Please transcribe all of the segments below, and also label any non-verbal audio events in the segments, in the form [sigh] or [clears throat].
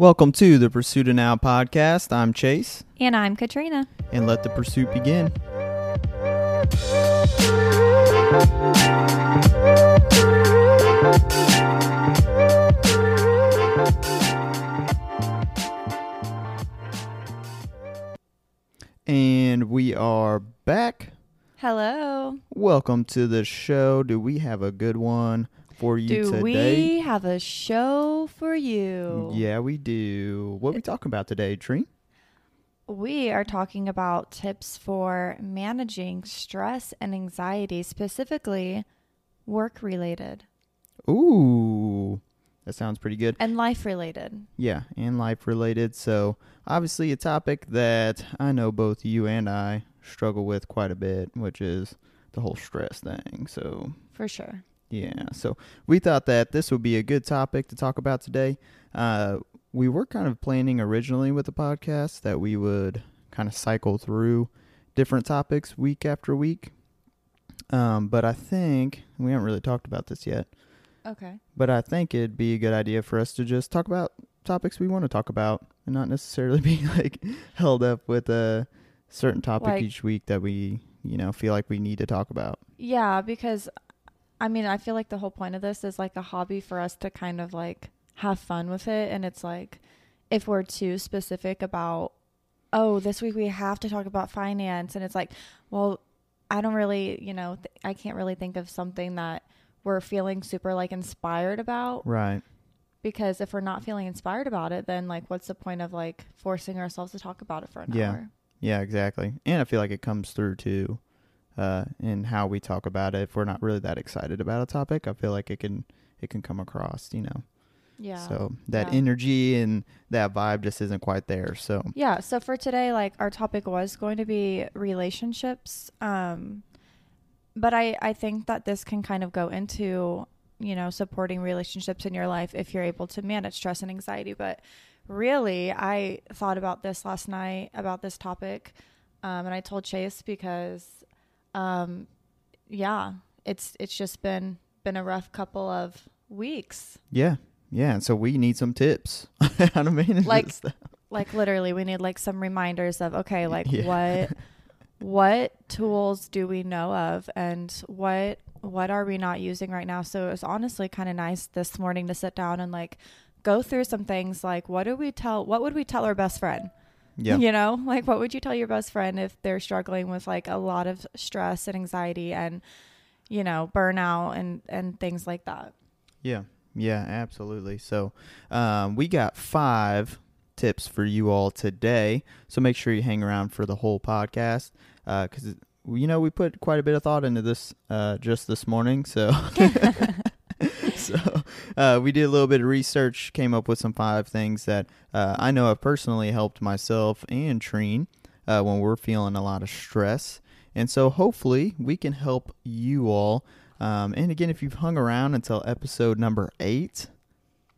Welcome to the Pursuit of Now podcast. I'm Chase, And I'm Katrina. and let the pursuit begin. And we are back. Hello. Welcome to the show. Do we have a good one for you Do today? we have a show for you? Yeah, we do. What are we talking about today, Tree? We are talking about tips for managing stress and anxiety, specifically work related Ooh, that sounds pretty good. and life related. Yeah, and life related. So, obviously, a topic that I know both you and I struggle with quite a bit, which is the whole stress thing. So, For sure. Yeah, so we thought that this would be a good topic to talk about today. Uh, we were kind of planning originally with the podcast that we would kind of cycle through different topics week after week. Um, but I think we haven't really talked about this yet. Okay. But I think it'd be a good idea for us to just talk about topics we want to talk about and not necessarily [laughs] be like held up with a certain topic Like- each week that we, you know, feel like we need to talk about. Yeah, because I mean, I feel like the whole point of this is like a hobby for us to kind of like have fun with it. And it's like, if we're too specific about, oh, this week we have to talk about finance, and it's like, well, I don't really, you know, th- I can't really think of something that we're feeling super like inspired about Right. because if we're not feeling inspired about it, then like, what's the point of like forcing ourselves to talk about it for an Yeah. hour? Yeah, exactly. And I feel like it comes through too uh in how we talk about it. If we're not really that excited about a topic, I feel like it can it can come across, you know. Yeah. So that Yeah. energy and that vibe just isn't quite there. So Yeah, so for today like our topic was going to be relationships um but I I think that this can kind of go into, you know, supporting relationships in your life if you're able to manage stress and anxiety, but really I thought about this last night about this topic um and I told Chase because um yeah, it's it's just been been a rough couple of weeks. yeah. Yeah, and so we need some tips [laughs] how to manage Like, this stuff. like literally we need like some reminders of okay like Yeah. what what tools do we know of and what what are we not using right now so it was honestly kind of nice this morning to sit down and like go through some things like what do we tell what would we tell our best friend Yeah. you know like what would you tell your best friend if they're struggling with like a lot of stress and anxiety and you know burnout and and things like that Yeah, yeah, absolutely. So, um, we got five tips for you all today. So make sure you hang around for the whole podcast because you know we put quite a bit of thought into this uh, just this morning. So [laughs] [laughs] uh, we did a little bit of research, came up with some five things that uh, I know have personally helped myself and Treen uh, when we're feeling a lot of stress. And so hopefully we can help you all. Um, and again, if you've hung around until episode number eight,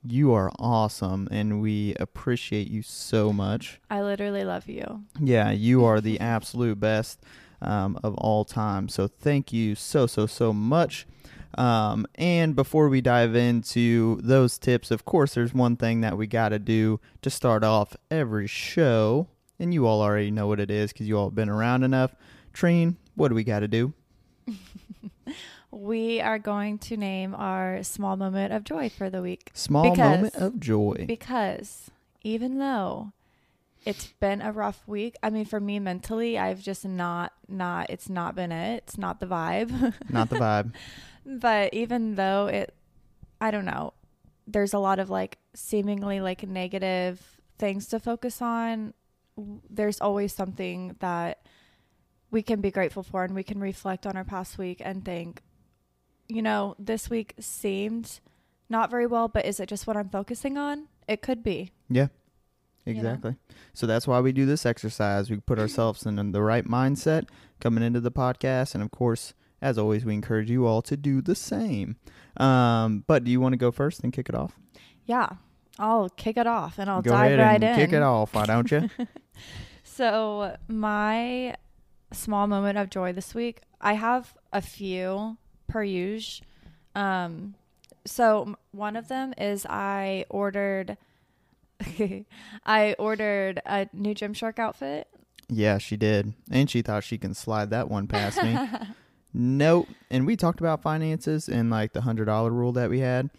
you are awesome and we appreciate you so much. i literally love you Yeah, you are [laughs] the absolute best um, of all time. So thank you so, so, so much. Um, and before we dive into those tips, of course, there's one thing that we got to do to start off every show. And you all already know what it is because you all have been around enough. Treen, what do we got to do? [laughs] we are going to name our small moment of joy for the week Small Because- moment of joy. because even though it's been a rough week i mean for me mentally i've just not not it's not been it it's not the vibe Not the vibe. [laughs] but even though it i don't know there's a lot of like seemingly like negative things to focus on there's always something that we can be grateful for and we can reflect on our past week and think you know this week seemed not very well but is it just what i'm focusing on it could be Yeah, You know? exactly. So that's why we do this exercise. We put ourselves in the right mindset coming into the podcast. And of course, as always, we encourage you all to do the same. Um, but do you want to go first and kick it off? Yeah, I'll kick it off and I'll go dive ahead right and in. kick it off, why don't you? [laughs] [laughs] So, my small moment of joy this week, I have a few per usual. Um, so, one of them is I ordered [laughs] I ordered a new Gymshark outfit. Yeah, she did. And she thought she can slide that one past me. Nope. And we talked about finances and like the hundred dollar rule that we had.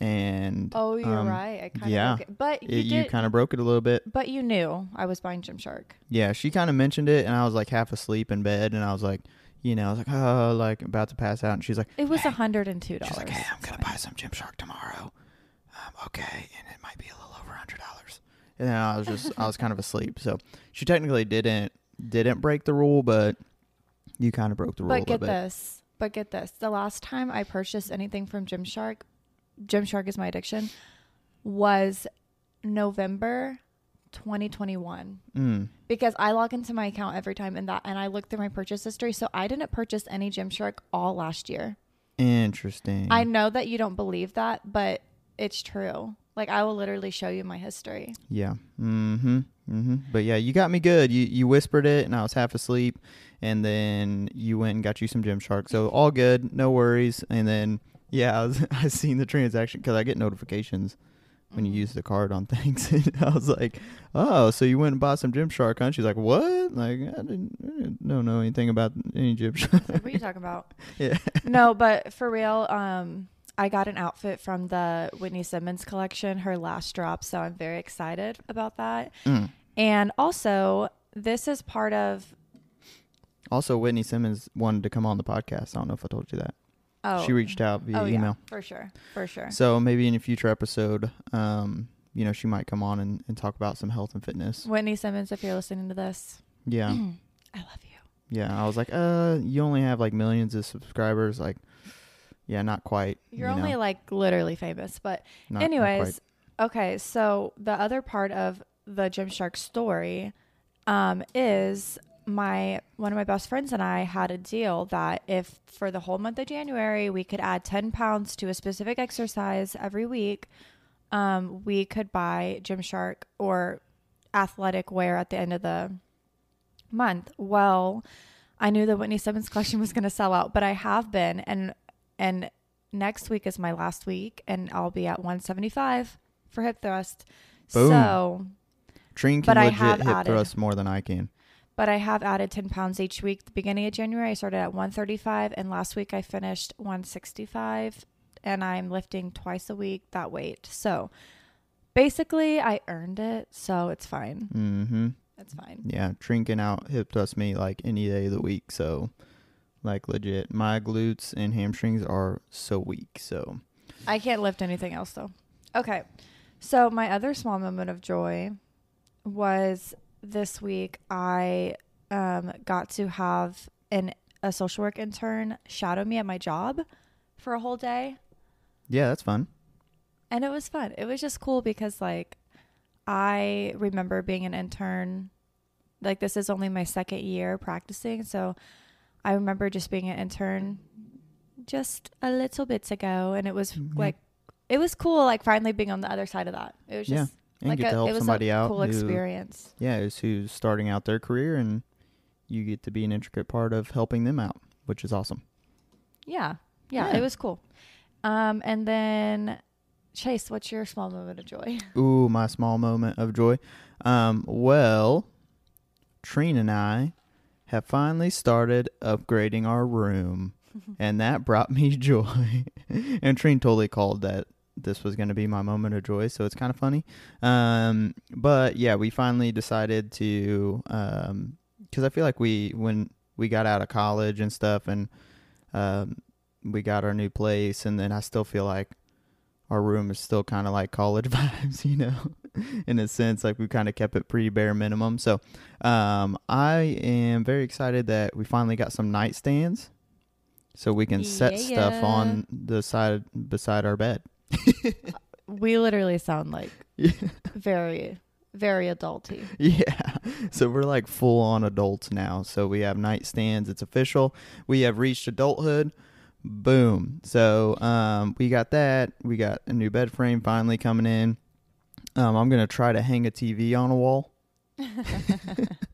And Oh, you're um, right. I kind yeah. of it. but you it, you kind of broke it a little bit. but you knew I was buying Gymshark. Yeah, she kind of mentioned it, and I was like half asleep in bed, and I was like, you know, I was like, oh, like about to pass out, and she's like, It was a hundred and two dollars. she's like, hey, I'm gonna buy some Gymshark tomorrow. Um, okay, and it might be a little over a hundred dollars. And then I was just, I was kind of asleep, so she technically didn't didn't break the rule, but you kind of broke the rule But get this. But get this. The last time I purchased anything from Gymshark, Gymshark is my addiction, was November 2021. Mm, Because I log into my account every time and that and I look through my purchase history. So I didn't purchase any Gymshark all last year. interesting. I know that you don't believe that, but it's true. Like I will literally show you my history. Yeah. Mm-hmm. Mm-hmm. But yeah, you got me good. You you whispered it, and I was half asleep, and then you went and got you some Gymshark. So all good, no worries. And then yeah, I was [laughs] I seen the transaction because I get notifications when you Mhm. use the card on [laughs] things. and I was like, oh, so you went and bought some Gymshark, huh? She's like, what? Like I didn't, I didn't don't know anything about any Gymshark. What are you talking about? [laughs] yeah. no, but for real, um, I got an outfit from the Whitney Simmons collection, her last drop, so I'm very excited about that. Mm. And also, this is part of Also, Whitney Simmons wanted to come on the podcast. I don't know if I told you that. oh She reached out via oh, email. yeah, for sure, for sure. So maybe in a future episode, um, you know, she might come on and, and talk about some health and fitness. Whitney Simmons, if you're listening to this, Yeah. [clears throat] I love you. Yeah. I was like, uh, you only have like millions of subscribers. Like, yeah, not quite. You're you only know, like literally famous, but not- not anyways, quite. okay. So the other part of the Gymshark story um, is my one of my best friends and I had a deal that if for the whole month of January we could add ten pounds to a specific exercise every week, um, we could buy Gymshark or athletic wear at the end of the month. Well, I knew the Whitney Simmons collection was going to sell out, but I have been and and next week is my last week and I'll be at 175 for hip thrust. Boom. So, Treen can but I have hip added- thrust more than I can. But I have added 10 pounds each week. The beginning of January, I started at 135 and last week I finished 165 and I'm lifting twice a week that weight. So, basically I earned it, so it's fine. Mm-hmm. It's fine. Yeah. Can out hip thrust me like any day of the week. So, like, legit. My glutes and hamstrings are so weak. So, I can't lift anything else though. Okay. So my other small moment of joy was this week I um, got to have an a social work intern shadow me at my job for a whole day yeah, that's fun. and it was fun. It was just cool because like I remember being an intern like this is only my second year practicing, so I remember just being an intern just a little bit ago and it was Mhm. like it was cool like finally being on the other side of that. It was Yeah, just And like get a, to help it was somebody a out. cool who- experience. yeah, is who's starting out their career and you get to be an intricate part of helping them out, which is awesome. Yeah. Yeah, Yeah. it was cool. Um and then Chase, what's your small moment of joy? [laughs] Ooh, my small moment of joy. Um, well, Trina and I have finally started upgrading our room, [laughs] and that brought me [laughs] joy. and Trina totally called that this was going to be my moment of joy, so it's kind of funny. Um, but yeah, we finally decided to, um, because I feel like we when we got out of college and stuff, and um, we got our new place, and then I still feel like our room is still kind of like college [laughs] vibes, you know, in a sense. Like we kind of kept it pretty bare minimum. So um, I am very excited that we finally got some nightstands, so we can set stuff Yeah. on the side beside our bed. We literally sound like Yeah. very very adulty. Yeah. So we're like full on adults now. So we have nightstands. It's official. We have reached adulthood. Boom. So um, we got that. We got a new bed frame finally coming in. Um, I'm gonna try to hang a TV on a wall. [laughs] [laughs]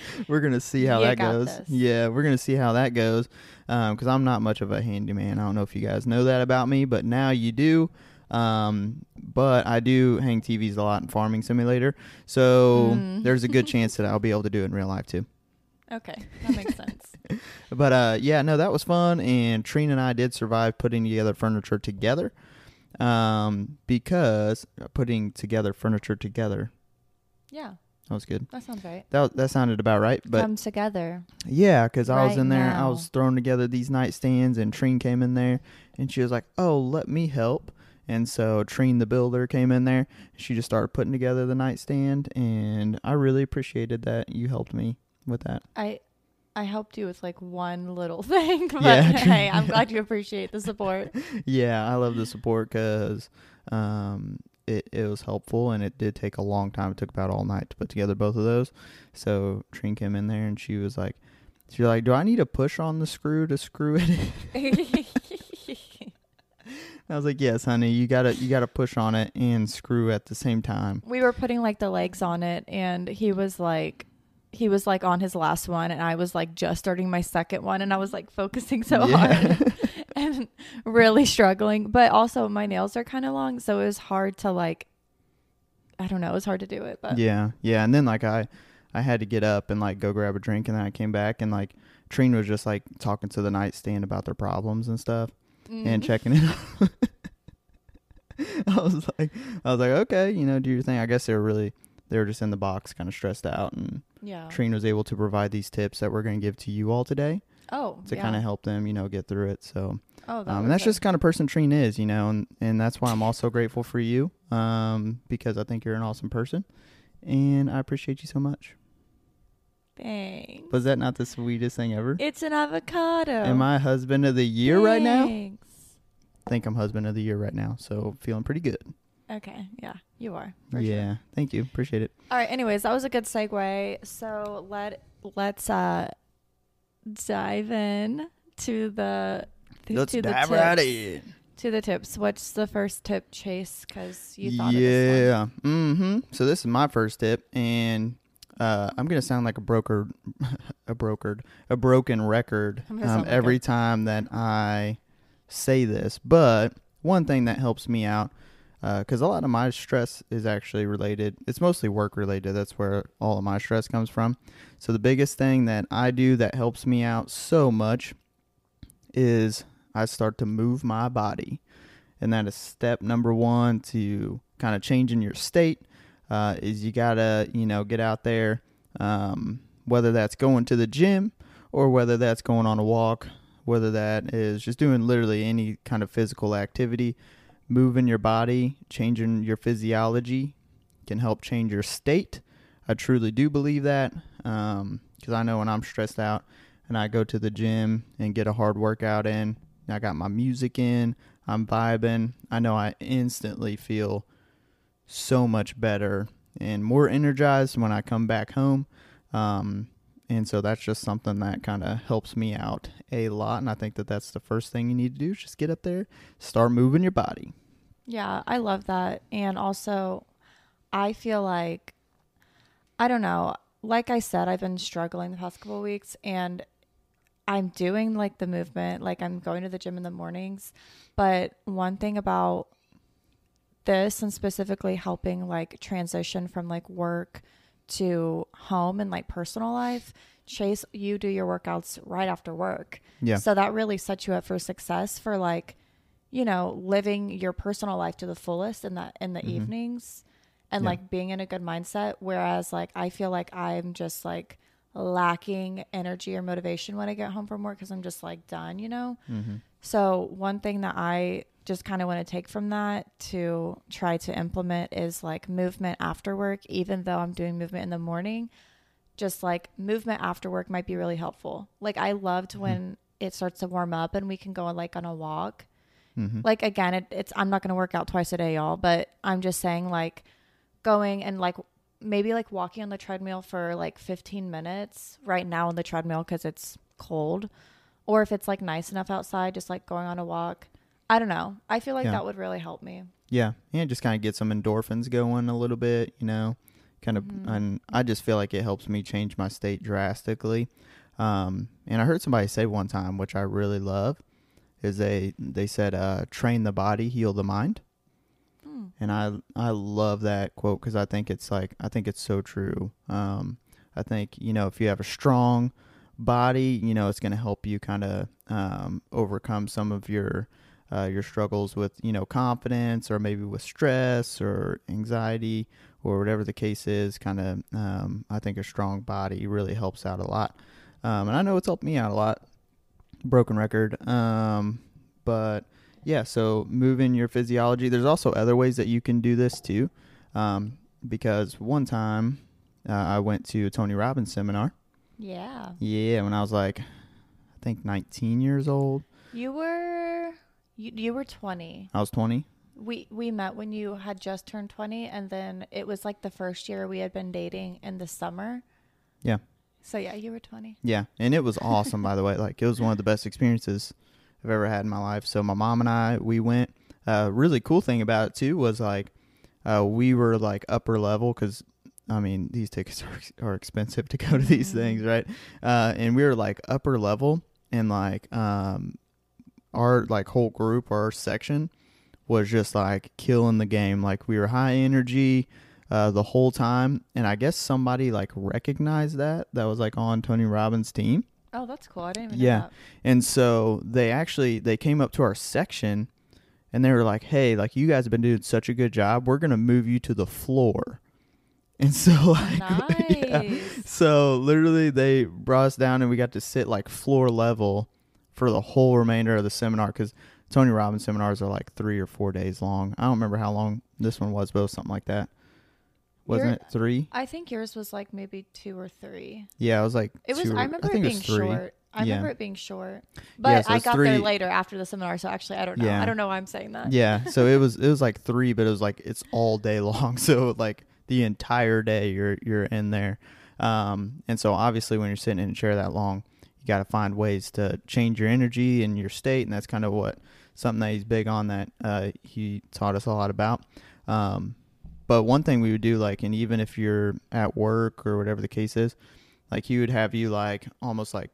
[laughs] we're gonna see how You that goes. this. Yeah, we're gonna see how that goes. Um, because I'm not much of a handyman. I don't know if you guys know that about me, but now you do. Um, but I do hang TVs a lot in Farming Simulator, so Mm. there's a good [laughs] chance that I'll be able to do it in real life too. Okay, that makes sense. [laughs] But uh, yeah, no, that was fun, and Trina and I did survive putting together furniture together, um, because putting together furniture together Yeah, that was good. that sounds right. That that sounded about right, but Comes together. Yeah, because I was in there, I was throwing together these nightstands, and Treen came in there, and she was like, "Oh, let me help." And so Treen, the builder, came in there. She just started putting together the nightstand, and I really appreciated that you helped me with that. I I helped you with like one little [laughs] thing, but Yeah, [laughs] hey, I'm glad you appreciate the support. [laughs] yeah, I love the support because um, it it was helpful, and it did take a long time. It took about all night to put together both of those. So Treen came in there, and she was like, "She's like, do I need to push on the screw to screw it?" in?" [laughs] I was like, "Yes, honey. You gotta you gotta push on it and screw at the same time." we were putting like the legs on it and he was like he was like on his last one and I was like just starting my second one and I was like focusing so Yeah. hard [laughs] [laughs] and really struggling. But also my nails are kind of long, so it was hard to like I don't know, it was hard to do it, but yeah, yeah. And then like I I had to get up and like go grab a drink, and then I came back and like Trina was just like talking to the nightstand about their problems and stuff. and Mm. checking it out. [laughs] I was like, I was like, okay, you know, do your thing. I guess they were really, they were just in the box, kind of stressed out, and yeah. Trina was able to provide these tips that we're going to give to you all today Oh, to yeah. kind of help them, you know, get through it. So, Oh, that um, and that's a- just kind of person Trina is, you know, and and that's why I'm also grateful for you, um, because I think you're an awesome person, and I appreciate you so much. Thanks. Was that not the sweetest thing ever? It's an avocado. Am I husband of the year right now? Thanks. think I'm husband of the year right now, so feeling pretty good. Okay, yeah, you are. yeah, sure. thank you, appreciate it. All right. Anyways, that was a good segue. So let let's uh dive in to the to, Let's to the dive tips. right in. To the tips. What's the first tip, Chase? Because you thought yeah. Mm-hmm. So this is my first tip, and uh, I'm gonna sound like a broker, [laughs] a brokered, a broken record um, like every time that I say this. But one thing that helps me out, because a lot of my stress is actually related. It's mostly work related. That's where all of my stress comes from. So the biggest thing that I do that helps me out so much is I start to move my body. And that is step number one to kind of changing your state. Uh, is you gotta, you know, get out there, um, whether that's going to the gym or whether that's going on a walk, whether that is just doing literally any kind of physical activity, moving your body, changing your physiology can help change your state. I truly do believe that because I know when I'm stressed out and I go to the gym and get a hard workout in, I got my music in, I'm vibing, I know I instantly feel so much better and more energized when I come back home. Um, and so that's just something that kind of helps me out a lot. And I think that that's the first thing you need to do just get up there, start moving your body. Yeah, I love that. And also, I feel like, I don't know, like I said, I've been struggling the past couple weeks and I'm doing like the movement, like I'm going to the gym in the mornings. But one thing about this and specifically helping like transition from like work to home and like personal life, Chase, you do your workouts right after work. Yeah. So that really sets you up for success for like, you know, living your personal life to the fullest in that in the evenings and Yeah. like being in a good mindset. Whereas like I feel like I'm just like lacking energy or motivation when I get home from work because I'm just like done, you know? Mm-hmm. So one thing that I just kind of want to take from that to try to implement is like movement after work, even though I'm doing movement in the morning. Just like movement after work might be really helpful. Like I loved when it starts to warm up and we can go like on a walk. Mm-hmm. Like again, it, it's I'm not going to work out twice a day, y'all, but I'm just saying like going and like maybe like walking on the treadmill for like 15 minutes right now on the treadmill because it's cold, or if it's like nice enough outside, just like going on a walk. I don't know. I feel like Yeah. that would really help me. Yeah, yeah, just kind of get some endorphins going a little bit, you know, kind of, Mhm. and I just feel like it helps me change my state drastically. Um, and I heard somebody say one time, which I really love, is they they said, uh, "Train the body, heal the mind." Hmm. and I I love that quote because I think it's like I think it's so true. Um, I think you know if you have a strong body, you know it's going to help you kind of um, overcome some of your uh, your struggles with you know confidence or maybe with stress or anxiety or whatever the case is. Kind of um, I think a strong body really helps out a lot, um, and I know it's helped me out a lot. Broken record, um, but yeah, so moving your physiology. There's also other ways that you can do this too. Um, because one time uh, I went to a Tony Robbins seminar. Yeah. Yeah, when I was like, I think 19 years old. You were you, you were 20. I was 20. We we met when you had just turned 20 and then it was like the first year we had been dating in the summer. Yeah. So yeah, you were 20. Yeah, and it was awesome, by the way. Like, it was one of the best experiences I've ever had in my life. So, my mom and I, we went. Uh, really cool thing about it, too, was like, uh, we were like upper level because, I mean, these tickets are, are expensive to go to these Mhm. things, right? Uh, and we were like upper level, and like, um, our like whole group, our section was just like killing the game. Like, we were high energy uh, the whole time. And I guess somebody like recognized that that was like on Tony Robbins' team. Oh, that's cool. I didn't even Yeah. know that. And so they actually they came up to our section and they were like, "Hey, like you guys have been doing such a good job. We're going to move you to the floor." [laughs] And so like [laughs] yeah. So literally they brought us down and we got to sit like floor level for the whole remainder of the seminar cuz Tony Robbins seminars are like 3 or 4 days long. I don't remember how long this one was, but it was something like that. Wasn't Your- it 3? I think yours was like maybe 2 or 3. Yeah, it was like It was or- I remember think it it being three. short. I Yeah. remember it being short. But so I got there later after the seminar, so actually I don't know. Yeah. I don't know why I'm saying that. Yeah, so it was it was like [laughs] three, but it was like it's all day long. [laughs] So like the entire day you're you're in there, um, and so obviously when you're sitting in a chair that long, you got to find ways to change your energy and your state, and that's kind of what something that he's big on that uh, he taught us a lot about. Um, but one thing we would do, like, and even if you're at work or whatever the case is, like he would have you like almost like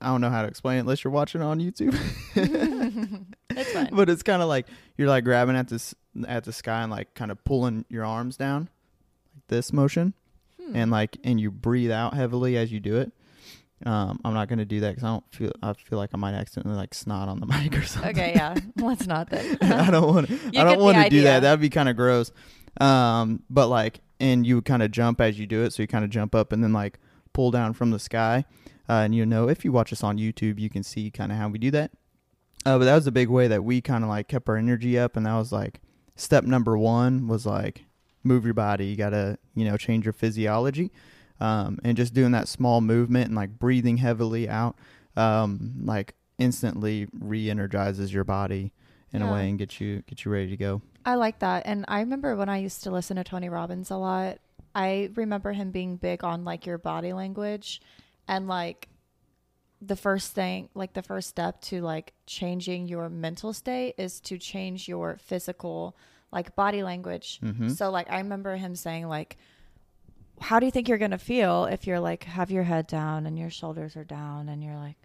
I don't know how to explain it unless you're watching it on YouTube. [laughs] It's fine. but it's kind of like you're like grabbing at this at the sky and like kind of pulling your arms down like this motion Hmm. and like and you breathe out heavily as you do it um i'm not gonna do that because i don't feel i feel like i might accidentally like snot on the [laughs] mic or something. Okay, yeah. [laughs] Let's not then. [laughs] i don't want to i don't want to do that. that'd be kind of gross. Um but like and you would kind of jump as you do it so you kind of jump up and then like pull down from the sky. Uh, and you know if you watch us on youtube you can see kind of how we do that. Uh, but that was a big way that we kind of like kept our energy up and that was like step number one was like move your body. You gotta you know change your physiology um, and just doing that small movement and like breathing heavily out um, like instantly re-energizes your body in a way and get you get you ready to go I like that. And I remember when I used to listen to Tony Robbins a lot, I remember him being big on like your body language and like the first thing, like the first step to like changing your mental state is to change your physical like body language. Mhm. So like I remember him saying like how do you think you're going to feel if you're like have your head down and your shoulders are down and you're like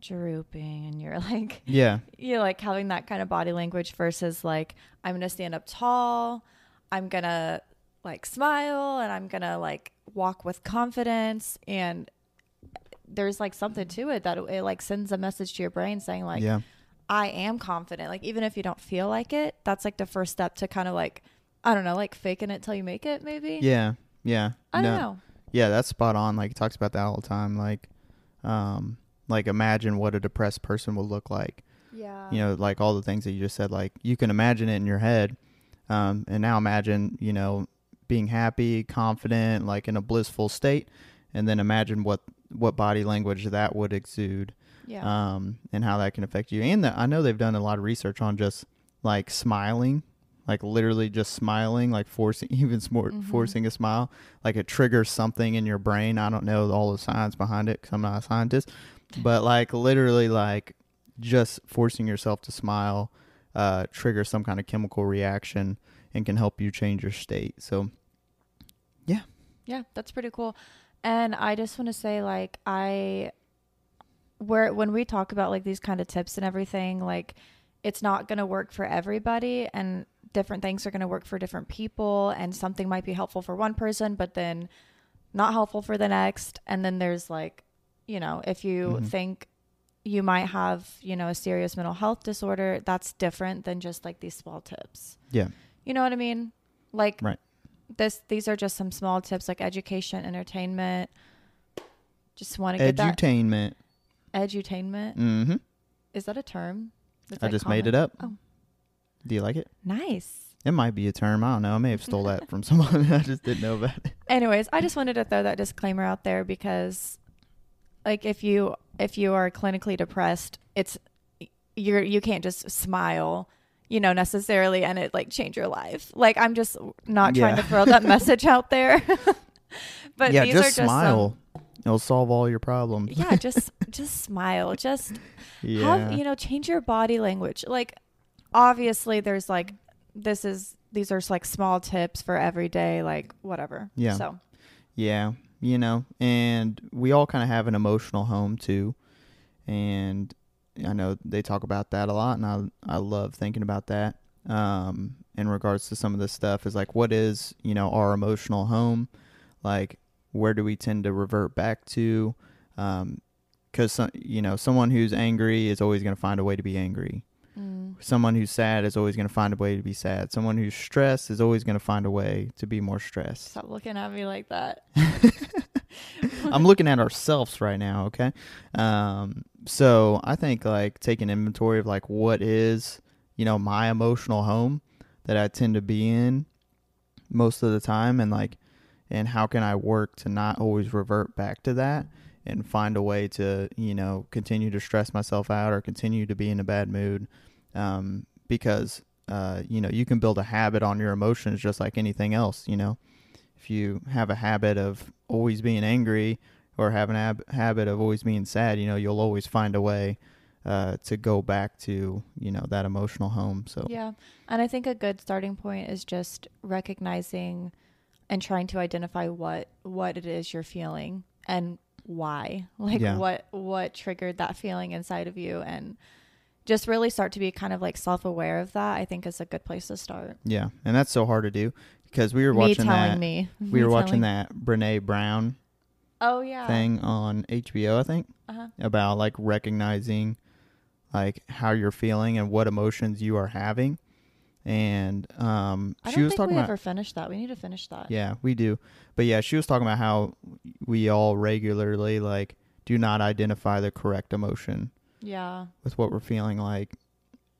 drooping and you're [laughs] like yeah you're like having that kind of body language versus like I'm gonna stand up tall, I'm gonna like smile, and I'm gonna like walk with confidence, and there's like something to it that it, it like sends a message to your brain saying like yeah I am confident. Like even if you don't feel like it, that's like the first step to kind of like I don't know, like faking it till you make it, maybe. yeah yeah I don't know. Yeah, that's spot on. Like he talks about that all the time. Like, um, like imagine what a depressed person would look like. Yeah. You know, like all the things that you just said. Like you can imagine it in your head, um, and now imagine you know being happy, confident, like in a blissful state, and then imagine what what body language that would exude, Yeah. um, and how that can affect you. And that I know they've done a lot of research on just like smiling. Like literally just smiling, like forcing [laughs] even more Mhm. forcing a smile, like it triggers something in your brain. I don't know all the science behind it because I'm not a scientist, but like literally, like just forcing yourself to smile uh, triggers some kind of chemical reaction and can help you change your state. So yeah, Yeah, that's pretty cool. And I just want to say, like, I, where when we talk about like these kind of tips and everything, like, it's not going to work for everybody. And different things are going to work for different people and something might be helpful for one person but then not helpful for the next and then there's like you know if you Mhm. think you might have you know a serious mental health disorder that's different than just like these small tips Yeah. you know what i mean like Right. this these are just some small tips like education entertainment just want to get that Edutainment. edutainment Mm-hmm. is that a term That's I like just made it up. Oh. Do you like it? nice It might be a term. I don't know. I may have stole that from [laughs] someone. I just didn't know about it. anyways i just [laughs] wanted to throw that disclaimer out there because like if you if you are clinically depressed it's you're you can't just smile you know necessarily and it like change your life like i'm just not trying Yeah. to throw that message out there [laughs] but yeah, these just are just some- smile. It'll solve all your problems. yeah just just smile just yeah. have you know change your body language like obviously there's like this is these are like small tips for every day like whatever Yeah. so Yeah, you know, and we all kind of have an emotional home too, and I know they talk about that a lot, and I I love thinking about that. Um, in regards to some of this stuff, is like, what is you know our emotional home? Like, where do we tend to revert back to? Um, because you know, someone who's angry is always going to find a way to be angry. Someone who's sad is always going to find a way to be sad. Someone who's stressed is always going to find a way to be more stressed. stop looking at me like that [laughs] I'm looking at ourselves right now, okay? Um, so I think like taking inventory of like what is, you know, my emotional home that I tend to be in most of the time and like and how can I work to not always revert back to that and find a way to, you know, continue to stress myself out or continue to be in a bad mood. Um, because uh, you know, you can build a habit on your emotions just like anything else, you know if you have a habit of always being angry or have an ab- habit of always being sad, you know, you'll always find a way uh, to go back to, you know, that emotional home. So, Yeah. And I think a good starting point is just recognizing and trying to identify what what it is you're feeling and why. Like Yeah. what what triggered that feeling inside of you and just really start to be kind of like self-aware of that. I think is a good place to start. yeah. And that's so hard to do because we were watching telling that. me. [laughs] We Me were watching that Brene Brown Oh yeah. thing on HBO, I think, Uh-huh. about like recognizing like how you're feeling and what emotions you are having. And um, I she was think talking we about ever finished that. We need to finish that. Yeah, we do. But yeah, she was talking about how we all regularly like do not identify the correct emotion Yeah. with what we're feeling like.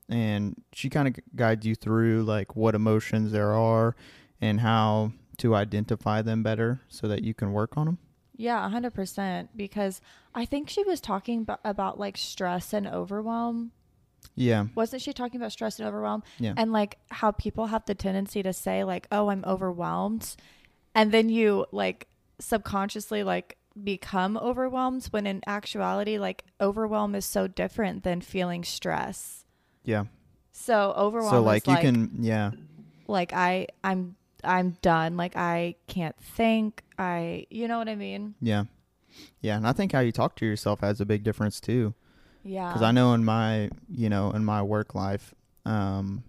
And she kind of guides you through like what emotions there are and how to identify them better so that you can work on them. Yeah, 100% because I think she was talking about, about like stress and overwhelm Yeah. wasn't she talking about stress and overwhelm Yeah. and like how people have the tendency to say like oh i'm overwhelmed and then you like subconsciously like become overwhelmed when in actuality like overwhelm is so different than feeling stress Yeah. so overwhelm So is like you can yeah. like i i'm i'm done like i can't think i you know what i mean Yeah. Yeah, and I think how you talk to yourself has a big difference too. yeah because I know in my you know in my work life, um,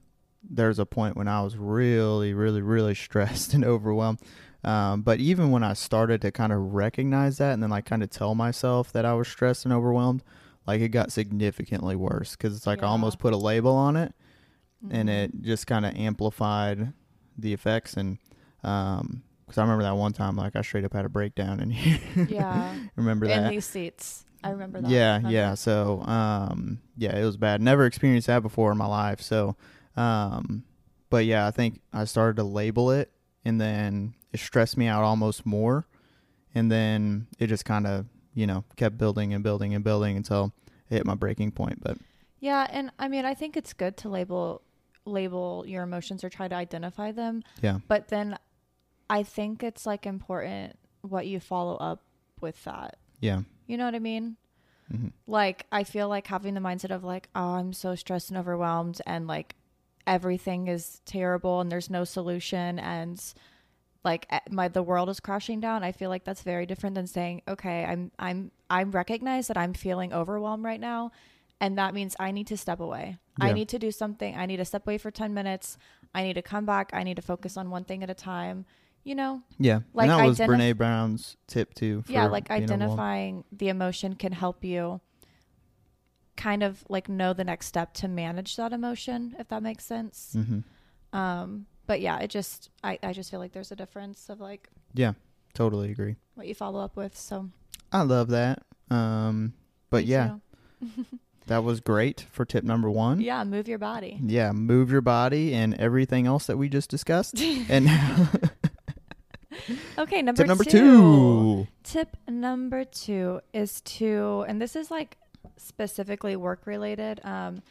there's a point when I was really, really, really [laughs] stressed and overwhelmed. Um, but even when I started to kind of recognize that and then like kind of tell myself that I was stressed and overwhelmed, like it got significantly worse because it's like I almost put a label on it and Mhm. it just kind of amplified the effects and um because I remember that one time like I straight up had a breakdown in [laughs] here. yeah remember that? in these seats i remember that Yeah, Remember yeah. So, um, yeah, it was bad. Never experienced that before in my life. So, um, but yeah, I think I started to label it, and then it stressed me out almost more, and then it just kind of, you know, kept building and building and building until it hit my breaking point. But Yeah, and I mean, I think it's good to label label your emotions or try to identify them, yeah, but then I think it's like important what you follow up with that. yeah, You know what I mean? hmm Like I feel like having the mindset of like, oh, I'm so stressed and overwhelmed and like everything is terrible and there's no solution and like eh, my the world is crashing down. I feel like that's very different than saying, okay, I'm I'm I recognize that I'm feeling overwhelmed right now And that means I need to step away. I need to do something. I need to step away for 10 minutes. I need to come back. I need to focus on one thing at a time. You know, Yeah. Like and that was identif- Brene Brown's tip too. For yeah, like identifying the emotion can help you kind of like know the next step to manage that emotion, if that makes sense. Mhm. Um, but yeah, it just, I, I just feel like there's a difference of like Yeah, totally agree. what you follow up with. So, I love that. Um, but me yeah, too. [laughs] that was great for tip number one. yeah, move your body. Yeah, move your body and everything else that we just discussed. [laughs] and [laughs] Okay, number tip number two. two. Tip number two is to, and this is like specifically work related. Um,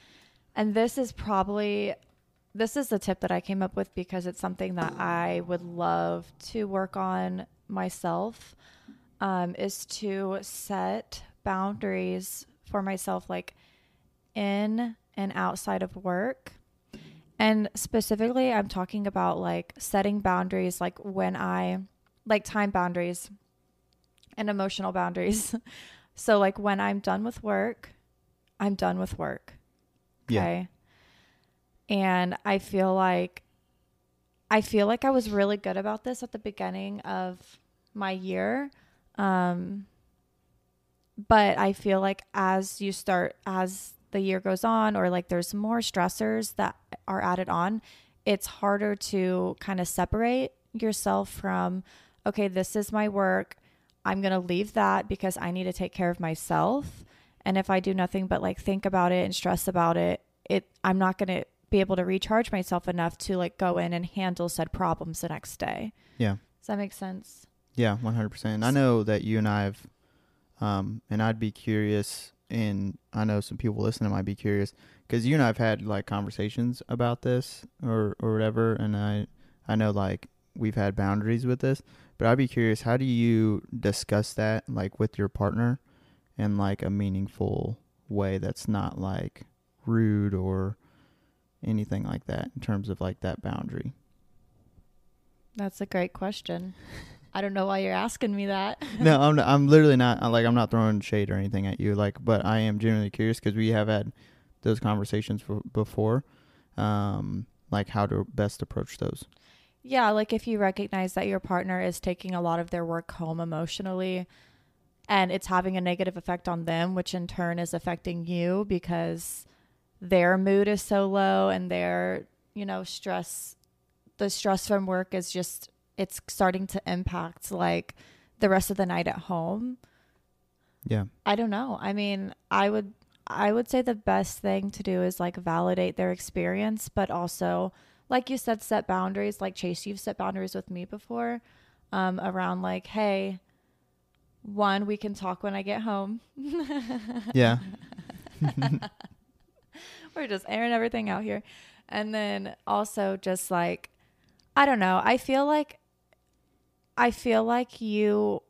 and this is probably, this is the tip that I came up with because it's something that I would love to work on myself. Um, is to set boundaries for myself, like in and outside of work. And specifically, I'm talking about like setting boundaries, like when I, like time boundaries and emotional boundaries. [laughs] so, like when I'm done with work, I'm done with work. Yeah. And I feel like, I feel like I was really good about this at the beginning of my year. Um, but I feel like as you start, as the year goes on, or like there's more stressors that are added on, it's harder to kind of separate yourself from, okay, this is my work. I'm going to leave that because I need to take care of myself. And if I do nothing but like think about it and stress about it, it I'm not going to be able to recharge myself enough to like go in and handle said problems the next day. Yeah. Does that make sense? Yeah, one hundred percent. I know that you and I have, um, and I'd be curious, and I know some people listening might be curious because you and I've had like conversations about this or or whatever, and I I know like we've had boundaries with this, but I'd be curious, how do you discuss that like with your partner, in like a meaningful way that's not like rude or anything like that in terms of like that boundary. That's a great question. I don't know why you're asking me that. [laughs] no, I'm I'm literally not uh, like I'm not throwing shade or anything at you. Like, but I am genuinely curious because we have had those conversations for, before. Um, like how to best approach those. Yeah, like if you recognize that your partner is taking a lot of their work home emotionally and it's having a negative effect on them, which in turn is affecting you because their mood is so low and their, you know, stress the stress from work is just it's starting to impact like the rest of the night at home. Yeah. I don't know. I mean, I would I would say the best thing to do is like validate their experience, but also like you said, set boundaries. Like Chase, you've set boundaries with me before, um, around like, hey, one, we can talk when I get home. [laughs] Yeah. [laughs] [laughs] [laughs] We're just airing everything out here. And then also just like I don't know, I feel like I feel like you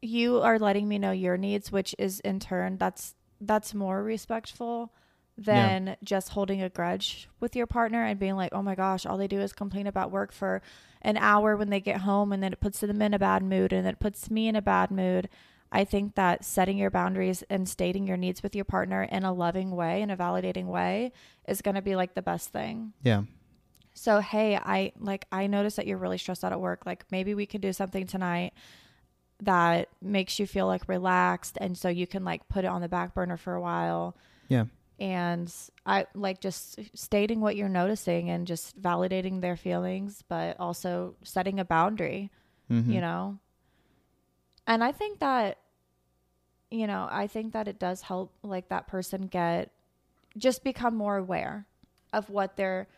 you are letting me know your needs, which is in turn that's that's more respectful than just holding a grudge with your partner and being like, "Oh my gosh, all they do is complain about work for an hour when they get home and then it puts them in a bad mood and it puts me in a bad mood." I think that setting your boundaries and stating your needs with your partner in a loving way, in a validating way, is going to be like the best thing. Yeah. So, hey, I like I noticed that you're really stressed out at work. Like maybe we can do something tonight that makes you feel like relaxed and so you can like put it on the back burner for a while. Yeah. And I like just stating what you're noticing and just validating their feelings, but also setting a boundary, Mm-hmm. you know. And I think that you know, I think that it does help like that person get just become more aware of what their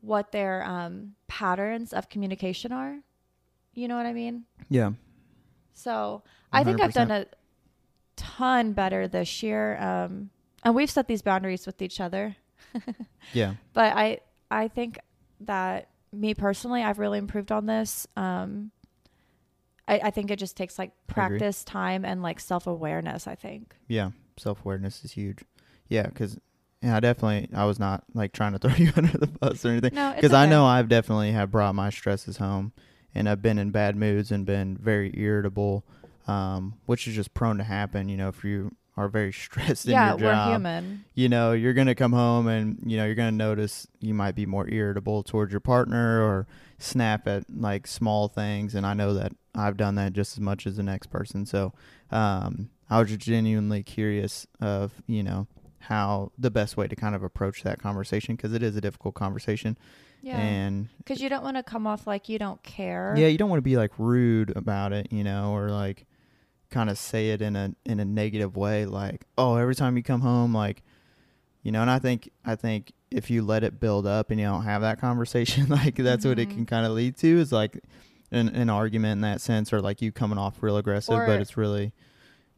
what their um patterns of communication are. You know what I mean? Yeah. So I think I've done a ton better this year. Um, and we've set these boundaries with each other. [laughs] Yeah. But I I think that me personally, I've really improved on this. Um, I, I think it just takes like practice, time, and like self awareness. I think. Yeah. Self awareness is huge. Yeah, because yeah, I definitely I was not like trying to [laughs] throw you under the bus or anything. No, because I know I've definitely have brought my stresses home, and I've been in bad moods and been very irritable, um, which is just prone to happen. You know, if you are very [laughs] stressed yeah, in your. Yeah, we're job. human. You know, you're gonna come home and you know you're gonna notice you might be more irritable towards your partner or snap at like small things. And I know that I've done that just as much as the next person. So um, I was just genuinely curious of you know how the best way to kind of approach that conversation because it is a difficult conversation Yeah. and Because you don't want to come off like you don't care. yeah you don't want to be like rude about it you know or like kind of say it in a in a negative way like oh every time you come home like you know and i think i think if you let it build up and you don't have that conversation [laughs] like that's what it Mhm. can kind of lead to is like an, an argument in that sense or like you coming off real aggressive Or- but it's really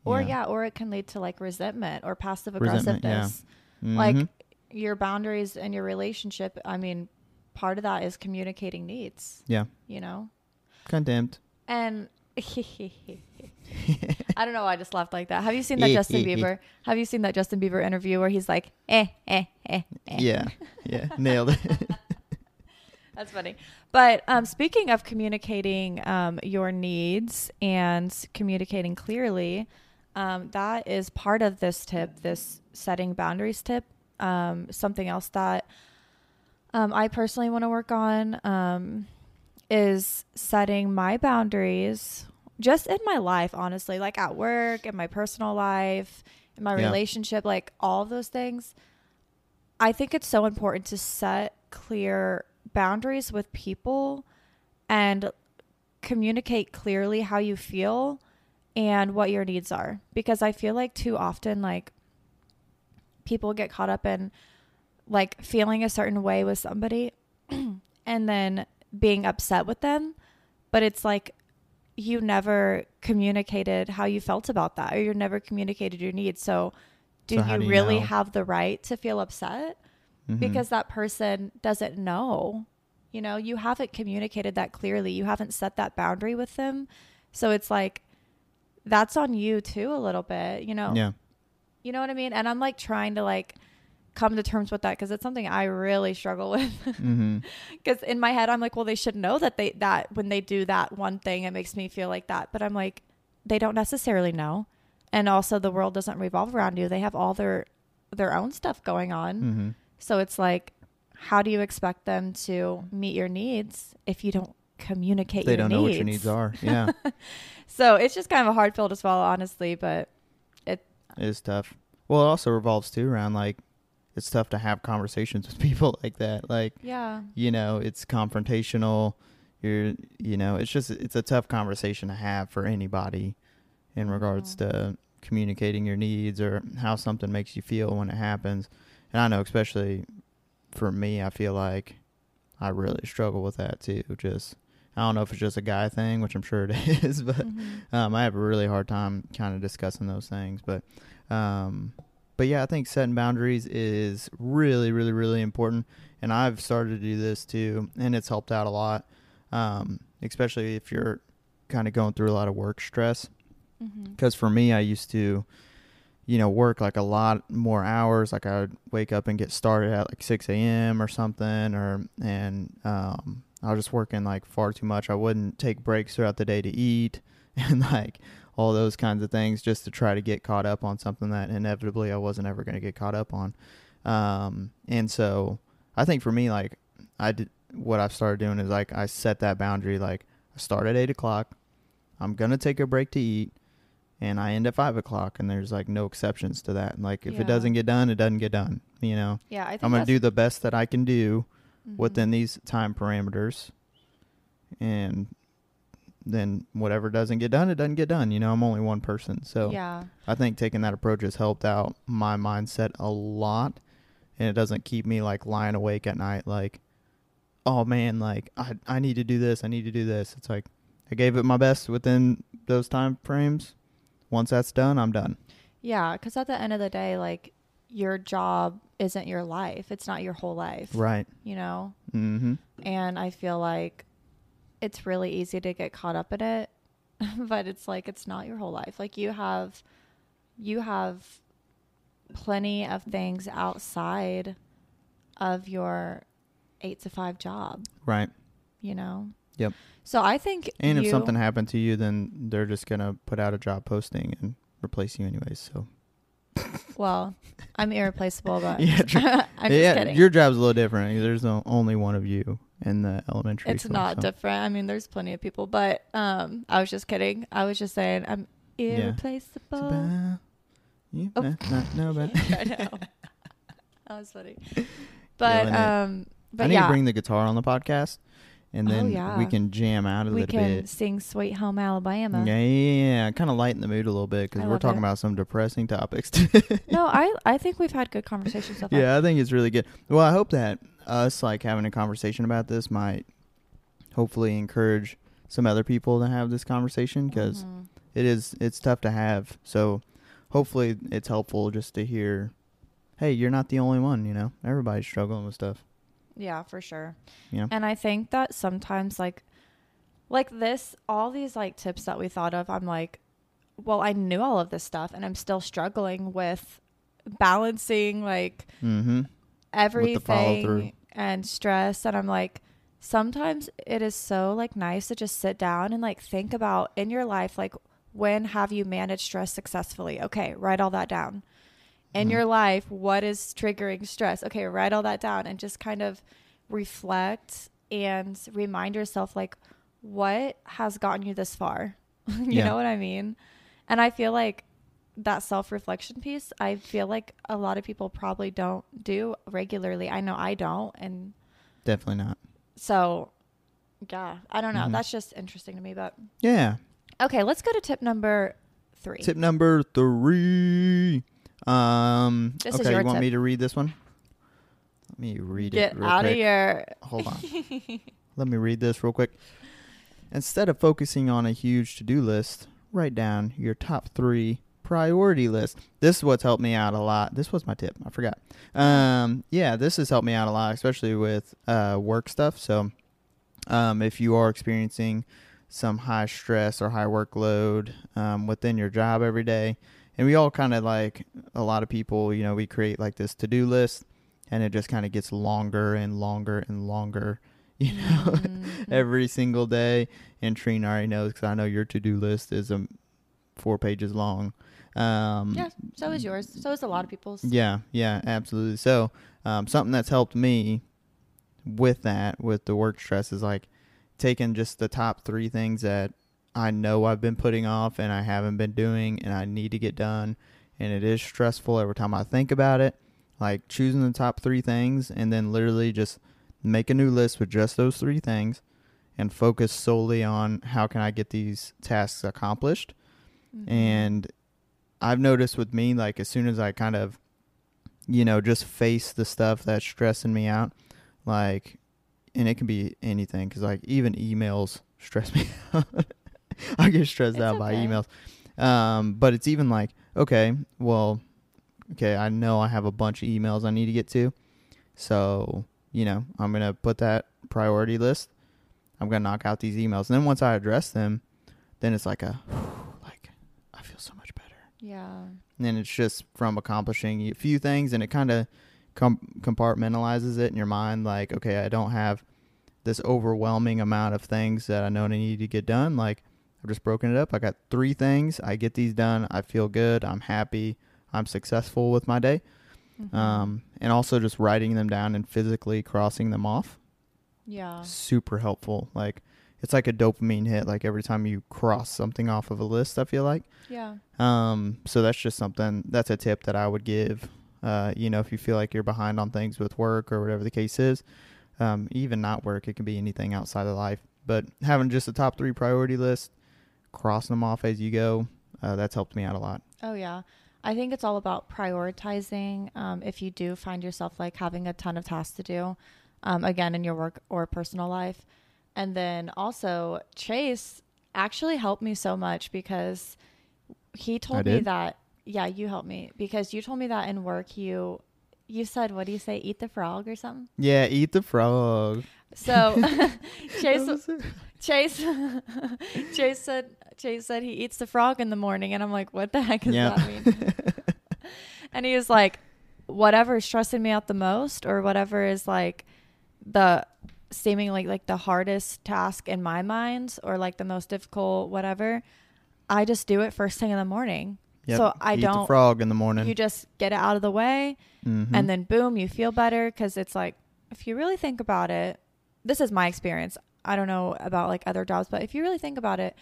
Or yeah. yeah, or it can lead to like resentment or passive Resentment, yeah. aggressiveness. Like your boundaries and your relationship, I mean, part of that is communicating needs, yeah you know? condemned And [laughs] [laughs] I don't know why I just laughed like that. Have you seen that Justin Bieber? Have you seen that Justin Bieber interview where he's like, eh, eh, eh, eh? yeah yeah nailed it [laughs] That's funny. But um, speaking of communicating um, your needs and communicating clearly, um, that is part of this tip, this setting boundaries tip. Um, something else that um, I personally want to work on um, is setting my boundaries just in my life, honestly, like at work, in my personal life, in my Yeah. relationship, like all of those things. I think it's so important to set clear boundaries with people and communicate clearly how you feel and what your needs are because I feel like too often like people get caught up in like feeling a certain way with somebody [clears throat] and then being upset with them but it's like you never communicated how you felt about that or you never communicated your needs so do So you do you really know? have the right to feel upset Mhm. because that person doesn't know. You know, you haven't communicated that clearly. You haven't set that boundary with them. So it's like that's on you too a little bit, you know. yeah You know what I mean? And I'm like trying to like come to terms with that cuz it's something I really struggle [laughs] with. hmm cuz in my head I'm like, well they should know that they that when they do that one thing it makes me feel like that. But I'm like they don't necessarily know. And also the world doesn't revolve around you. They have all their their own stuff going on. hmm So it's like, how do you expect them to meet your needs if you don't communicate they don't needs? know what your needs are [laughs] yeah So it's just kind of a hard pill to swallow, honestly. But It is tough. Well, it also revolves too around like it's tough to have conversations with [laughs] people like that. Like, yeah, you know, it's confrontational. You're, you know, it's just it's a tough conversation to have for anybody in regards Mhm. to communicating your needs or how something makes you feel when it happens. And I know especially for me, I feel like I really struggle with that too. Just I don't know if it's just a guy thing, which I'm sure it [laughs] is, but Mhm. um, I have a really hard time kind of discussing those things, but um, but yeah, I think setting boundaries is really, really, really important, and I've started to do this too, and it's helped out a lot, um, especially if you're kind of going through a lot of work stress. Because for me, I used to, you know, work like a lot more hours. Like I would wake up and get started at like 6 a.m. or something, or and um, I was just working like far too much. I wouldn't take breaks throughout the day to eat, [laughs] and like all those kinds of things, just to try to get caught up on something that inevitably I wasn't ever going to get caught up on. Um, and so I think for me, like I did, what I've started doing is like I set that boundary. Like I start at eight o'clock. I'm gonna take a break to eat and I end at five o'clock, and there's like no exceptions to that. Like if Yeah. it doesn't get done, it doesn't get done. You know, Yeah, I think I'm gonna do the best that I can do Mhm. within these time parameters, and then whatever doesn't get done, it doesn't get done. You know, I'm only one person, so yeah, I think taking that approach has helped out my mindset a lot, and it doesn't keep me like lying awake at night, like, oh man, like I I need to do this, I need to do this. It's like I gave it my best within those time frames. Once that's done, I'm done. yeah. Because at the end of the day, like your job isn't your life. It's not your whole life. Right. You know. Mm-hmm. And I feel like it's really easy to get caught up in it, [laughs] but it's like it's not your whole life. Like you have you have plenty of things outside of your 8 to 5 job, Right. you know. Yep. So I think And if something happened to you, then they're just gonna put out a job posting and replace you anyways. So well, I'm irreplaceable, [laughs] but Yeah, [laughs] I'm just yeah, kidding. your job's a little different. There's no, only one of you in the elementary. it's school, not so. different. I mean, there's plenty of people, but um, I was just kidding. I was just saying I'm Yeah. irreplaceable. About you, Oh. not, not, no, but [laughs] I know. [laughs] That was funny. But um, but I need yeah, to bring the guitar on the podcast, and Oh, then yeah. we can jam out a we little can sing "Sweet Home Alabama." Yeah, yeah, yeah. Kind of lighten the mood a little bit because we're talking it. about some depressing topics. [laughs] No, I I think we've had good conversations so far. yeah, I think it's really good. Well, I hope that us like having a conversation about this might hopefully encourage some other people to have this conversation because Mhm. it is it's tough to have. So hopefully it's helpful just to hear, hey, you're not the only one. You know, everybody's struggling with stuff. Yeah, for sure. Yeah. And I think that sometimes like like this all these like tips that we thought of, I'm like, well, I knew all of this stuff and I'm still struggling with balancing like Mm-hmm. everything and stress and I'm like sometimes it is so like nice to just sit down and like think about in your life like when have you managed stress successfully? Okay, write all that down. In Mhm. your life, what is triggering stress? Okay, write all that down and just kind of reflect and remind yourself like what has gotten you this far. [laughs] you Yeah. know what I mean? And I feel like that self-reflection piece, I feel like a lot of people probably don't do regularly. I know I don't and Definitely not. so yeah, I don't know. Mhm. That's just interesting to me, but Yeah. Okay, let's go to tip number three. Tip number three. Um, This is okay, your you want tip. me to read this one? Let me read Get it real out of quick. here. Hold on. [laughs] Let me read this real quick. Instead of focusing on a huge to-do list, write down your top three priority list. This is what's helped me out a lot. This was my tip. I forgot. Um, yeah, this has helped me out a lot, especially with uh, work stuff. So, um, if you are experiencing some high stress or high workload um, within your job every day, and we all kind of like a lot of people, you know, we create like this to-do list, and it just kind of gets longer and longer and longer, [laughs] you know, Mhm. every single day. And Trina already knows because I know your to-do list is um, four pages long. Um, yeah, so is yours. So is a lot of people's. yeah, yeah, absolutely. So, um, something that's helped me with that, with the work stress, is like taking just the top three things that I know I've been putting off and I haven't been doing and I need to get done. And it is stressful every time I think about it. Like choosing the top three things and then literally just make a new list with just those three things and focus solely on how can I get these tasks accomplished. Mhm. And I've noticed with me, like as soon as I kind of, you know, just face the stuff that's stressing me out, like, and it can be anything, because like even emails [laughs] stress me out. [laughs] I get stressed It's out by emails. Um, but it's even like, okay, well, okay, I know I have a bunch of emails I need to get to, so you know, I'm gonna put that priority list. I'm gonna knock out these emails, and then once I address them, then it's like a, [sighs] like, I feel so much better. Yeah. And then it's just from accomplishing a few things, and it kind of com- compartmentalizes it in your mind. Like, okay, I don't have this overwhelming amount of things that I know I need to get done. Like, I've just broken it up. I got three things. I get these done. I feel good. I'm happy. I'm successful with my day. Mhm. Um, and also just writing them down and physically crossing them off. yeah. Super helpful. Like, it's like a dopamine hit. Like every time you cross something off of a list, I feel like. Yeah. Um, so that's just something that's a tip that I would give. Uh, you know, if you feel like you're behind on things with work or whatever the case is, um, even not work, it can be anything outside of life. But having just a top three priority list, crossing them off as you go, uh, that's helped me out a lot. Oh yeah. I think it's all about prioritizing. Um, if you do find yourself like having a ton of tasks to do, um, again in your work or personal life, and then also Chase actually helped me so much because he told me that. Yeah, you helped me because you told me that in work you you said what do you say eat the frog or something. Yeah, eat the frog. So [laughs] [laughs] Chase That was it. Chase [laughs] Chase said Chase said he eats the frog in the morning and I'm like, what the heck does Yeah. that mean? [laughs] and he was like, whatever is stressing me out the most or whatever is like the seemingly like the hardest task in my mind or like the most difficult whatever, I just do it first thing in the morning. Yep. So I Eat don't. the frog in the morning. You just get it out of the way, Mhm. and then boom, you feel better because it's like if you really think about it, this is my experience. I don't know about like other jobs, but if you really think about it,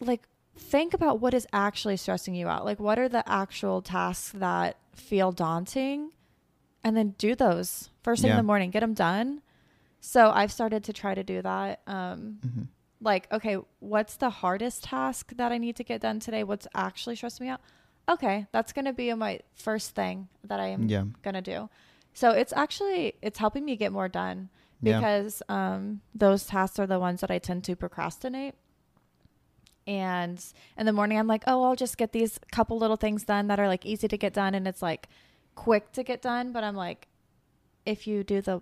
like think about what is actually stressing you out. Like what are the actual tasks that feel daunting, and then do those first thing Yeah. in the morning. Get them done. So I've started to try to do that. Um, Mhm. like okay what's the hardest task that i need to get done today what's actually stressing me out okay that's going to be my first thing that i am Yeah. going to do so it's actually it's helping me get more done Yeah. because um, those tasks are the ones that i tend to procrastinate and in the morning i'm like oh i'll just get these couple little things done that are like easy to get done and it's like quick to get done but i'm like if you do the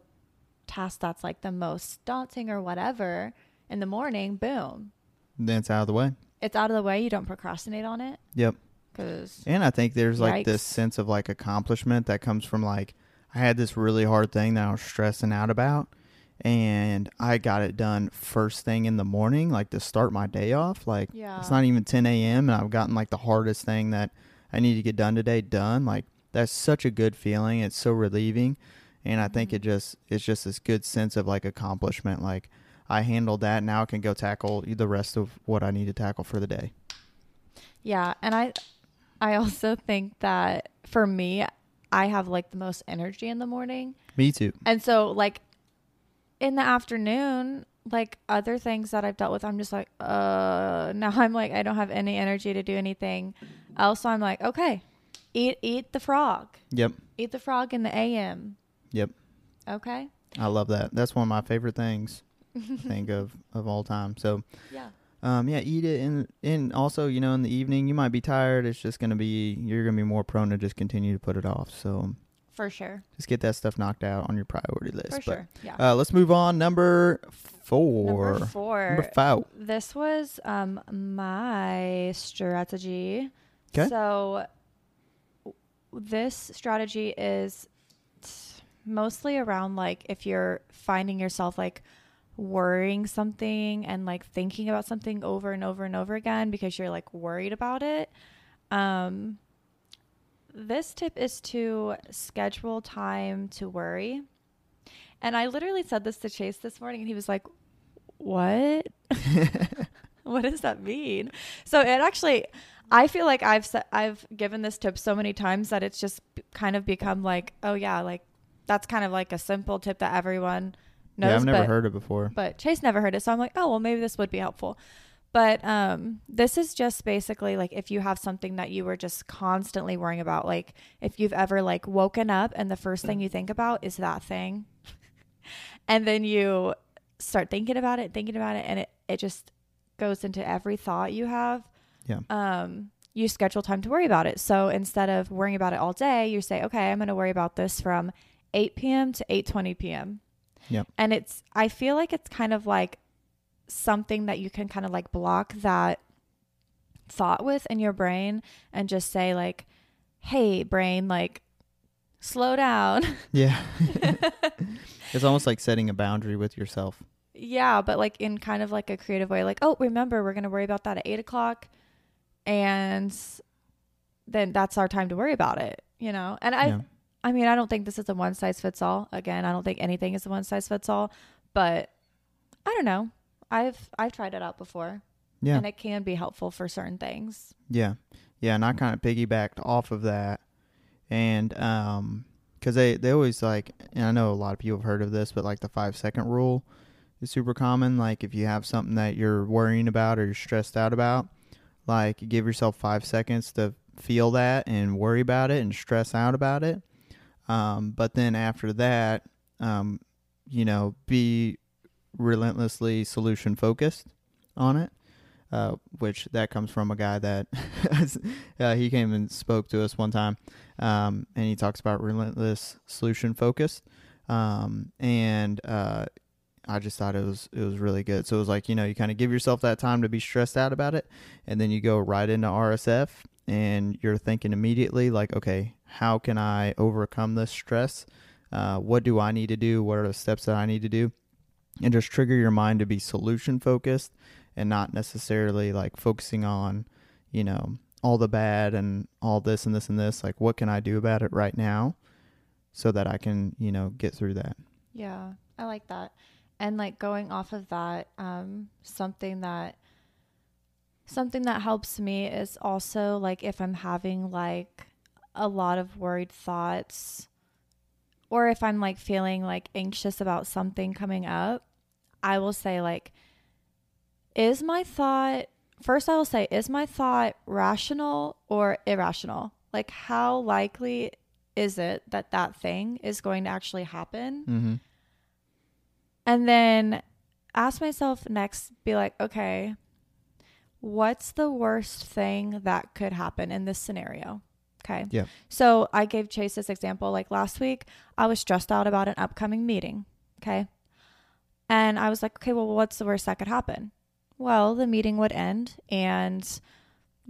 task that's like the most daunting or whatever in the morning boom Then it's out of the way. it's out of the way. You don't procrastinate on it Yep. because And I think there's like this sense of like accomplishment that comes from like I had this really hard thing that I was stressing out about and I got it done first thing in the morning, like to start my day off. Like yeah, it's not even 10 a.m. and I've gotten like the hardest thing that I need to get done today done. Like that's such a good feeling. It's so relieving. And I think Mhm. it just, it's just this good sense of like accomplishment. Like I handled that. Now I can go tackle the rest of what I need to tackle for the day. yeah. And I, I also think that for me, I have like the most energy in the morning, Me too. and so like in the afternoon, like other things that I've dealt with, I'm just like, uh, [laughs] now I'm like I don't have any energy to do anything else. So I'm like, okay, eat eat the frog, Yep. eat the frog in the a.m. Yep. Okay. I love that. That's one of my favorite things I [laughs] think of of all time. So, Yeah. um, yeah, eat it, and and also, you know, in the evening you might be tired. It's just gonna be you're gonna be more prone to just continue to put it off. So For sure. just get that stuff knocked out on your priority list. For But, sure. Yeah. Uh, let's move on. Number four. Number four. Number five. This was um my strategy. 'Kay. So this strategy is t- mostly around like if you're finding yourself like worrying something and like thinking about something over and over and over again because you're like worried about it. Um this tip is to schedule time to worry. And I literally said this to Chase this morning and he was like, "What?" [laughs] what does that mean? So it actually, I feel like I've I've given this tip so many times that it's just kind of become like, oh yeah, like that's kind of like a simple tip that everyone knows. yeah, I've never but, heard it before. but Chase never heard it, so I'm like, oh well, maybe this would be helpful. But um, this is just basically like if you have something that you were just constantly worrying about, like if you've ever like woken up and the first thing you think about is that thing, [laughs] and then you start thinking about it, thinking about it, and it it just goes into every thought you have. Yeah. Um, you schedule time to worry about it. So instead of worrying about it all day, you say, okay, I'm going to worry about this from 8 p.m. to 8:20 p.m. Yep. And it's I feel like it's kind of like something that you can kind of like block that thought with in your brain and just say like, "Hey brain, like slow down." Yeah. [laughs] [laughs] it's almost like setting a boundary with yourself. yeah, but like in kind of like a creative way, like, "Oh, remember we're going to worry about that at 8 o'clock and then that's our time to worry about it." You know? And I yeah. I mean, I don't think this is a one size fits all. Again, I don't think anything is a one size fits all, but I don't know. I've I've tried it out before, Yeah. and it can be helpful for certain things. Yeah, yeah, and I kind of piggybacked off of that, and um, because they they always like, and I know a lot of people have heard of this, but like the five second rule is super common. Like if you have something that you're worrying about or you're stressed out about, like you give yourself five seconds to feel that and worry about it and stress out about it. Um, but then after that, um, you know, be relentlessly solution focused on it uh, which that comes from a guy that [laughs] uh, he came and spoke to us one time, um, and he talks about relentless solution focused, um, and uh, I just thought it was it was really good. So it was like you know you kind of give yourself that time to be stressed out about it, and then you go right into RSF, and you're thinking immediately like, okay, how can I overcome this stress? Uh, what do I need to do? What are the steps that I need to do? And just trigger your mind to be solution focused and not necessarily like focusing on, you know, all the bad and all this and this and this. Like, what can I do about it right now so that I can, you know, get through that? Yeah, I like that. And like going off of that, um, something that something that helps me is also like if I'm having like a lot of worried thoughts or if I'm like feeling like anxious about something coming up, I will say like is my thought first I will say is my thought rational or irrational? Like how likely is it that that thing is going to actually happen? Mm-hmm. And then ask myself next, be like, okay, what's the worst thing that could happen in this scenario? Okay. Yeah. So I gave Chase this example. Like last week, I was stressed out about an upcoming meeting. Okay. And I was like, okay, well, what's the worst that could happen? Well, the meeting would end and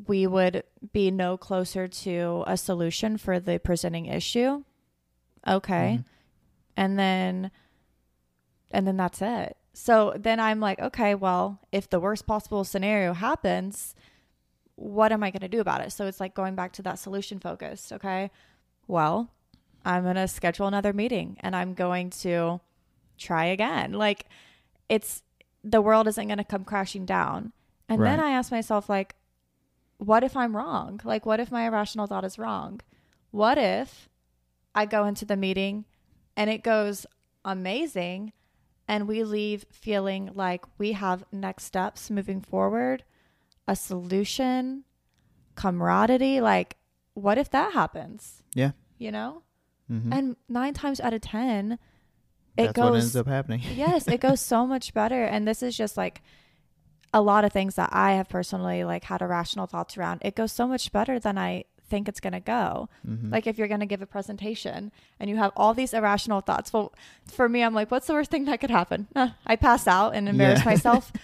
we would be no closer to a solution for the presenting issue. Okay. Mhm. And then and then that's it. So then I'm like, okay, well, if the worst possible scenario happens, what am I going to do about it? So it's like going back to that solution focus. Okay. Well, I'm going to schedule another meeting and I'm going to try again. Like it's the world isn't going to come crashing down. And then I ask myself, like, what if I'm wrong? Like, what if my irrational thought is wrong? What if I go into the meeting and it goes amazing and we leave feeling like we have next steps moving forward, a solution, camaraderie? Like, what if that happens? Yeah. You know? Mm-hmm. And nine times out of 10, it That's what goes ends up happening. [laughs] yes, it goes so much better. And this is just like a lot of things that I have personally like had irrational thoughts around. It goes so much better than I think it's gonna go. Mhm. Like if you're gonna give a presentation and you have all these irrational thoughts. Well, for me, I'm like, what's the worst thing that could happen? Uh, [laughs] I pass out and embarrass Yeah. myself. [laughs]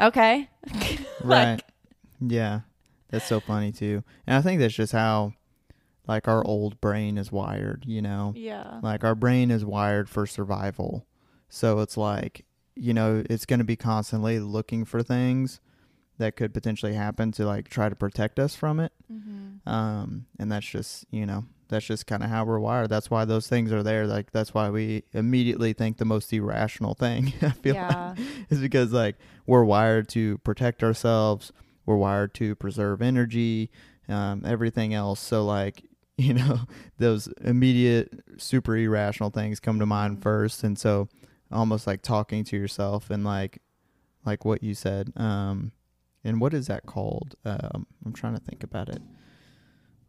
okay. [laughs] right. Yeah. That's so funny too. And I think that's just how like our old brain is wired, you know. Yeah. Like our brain is wired for survival. So it's like, you know, it's going to be constantly looking for things that could potentially happen to like try to protect us from it. Mm-hmm. Um and that's just, you know, that's just kind of how we're wired. That's why those things are there. Like that's why we immediately think the most irrational thing. [laughs] I feel like Yeah. is because like we're wired to protect ourselves we're wired to preserve energy um, everything else so like [laughs] you know those immediate super irrational things come to mind Mhm. first and so almost like talking to yourself and like like what you said um and what is that called um i'm trying to think about it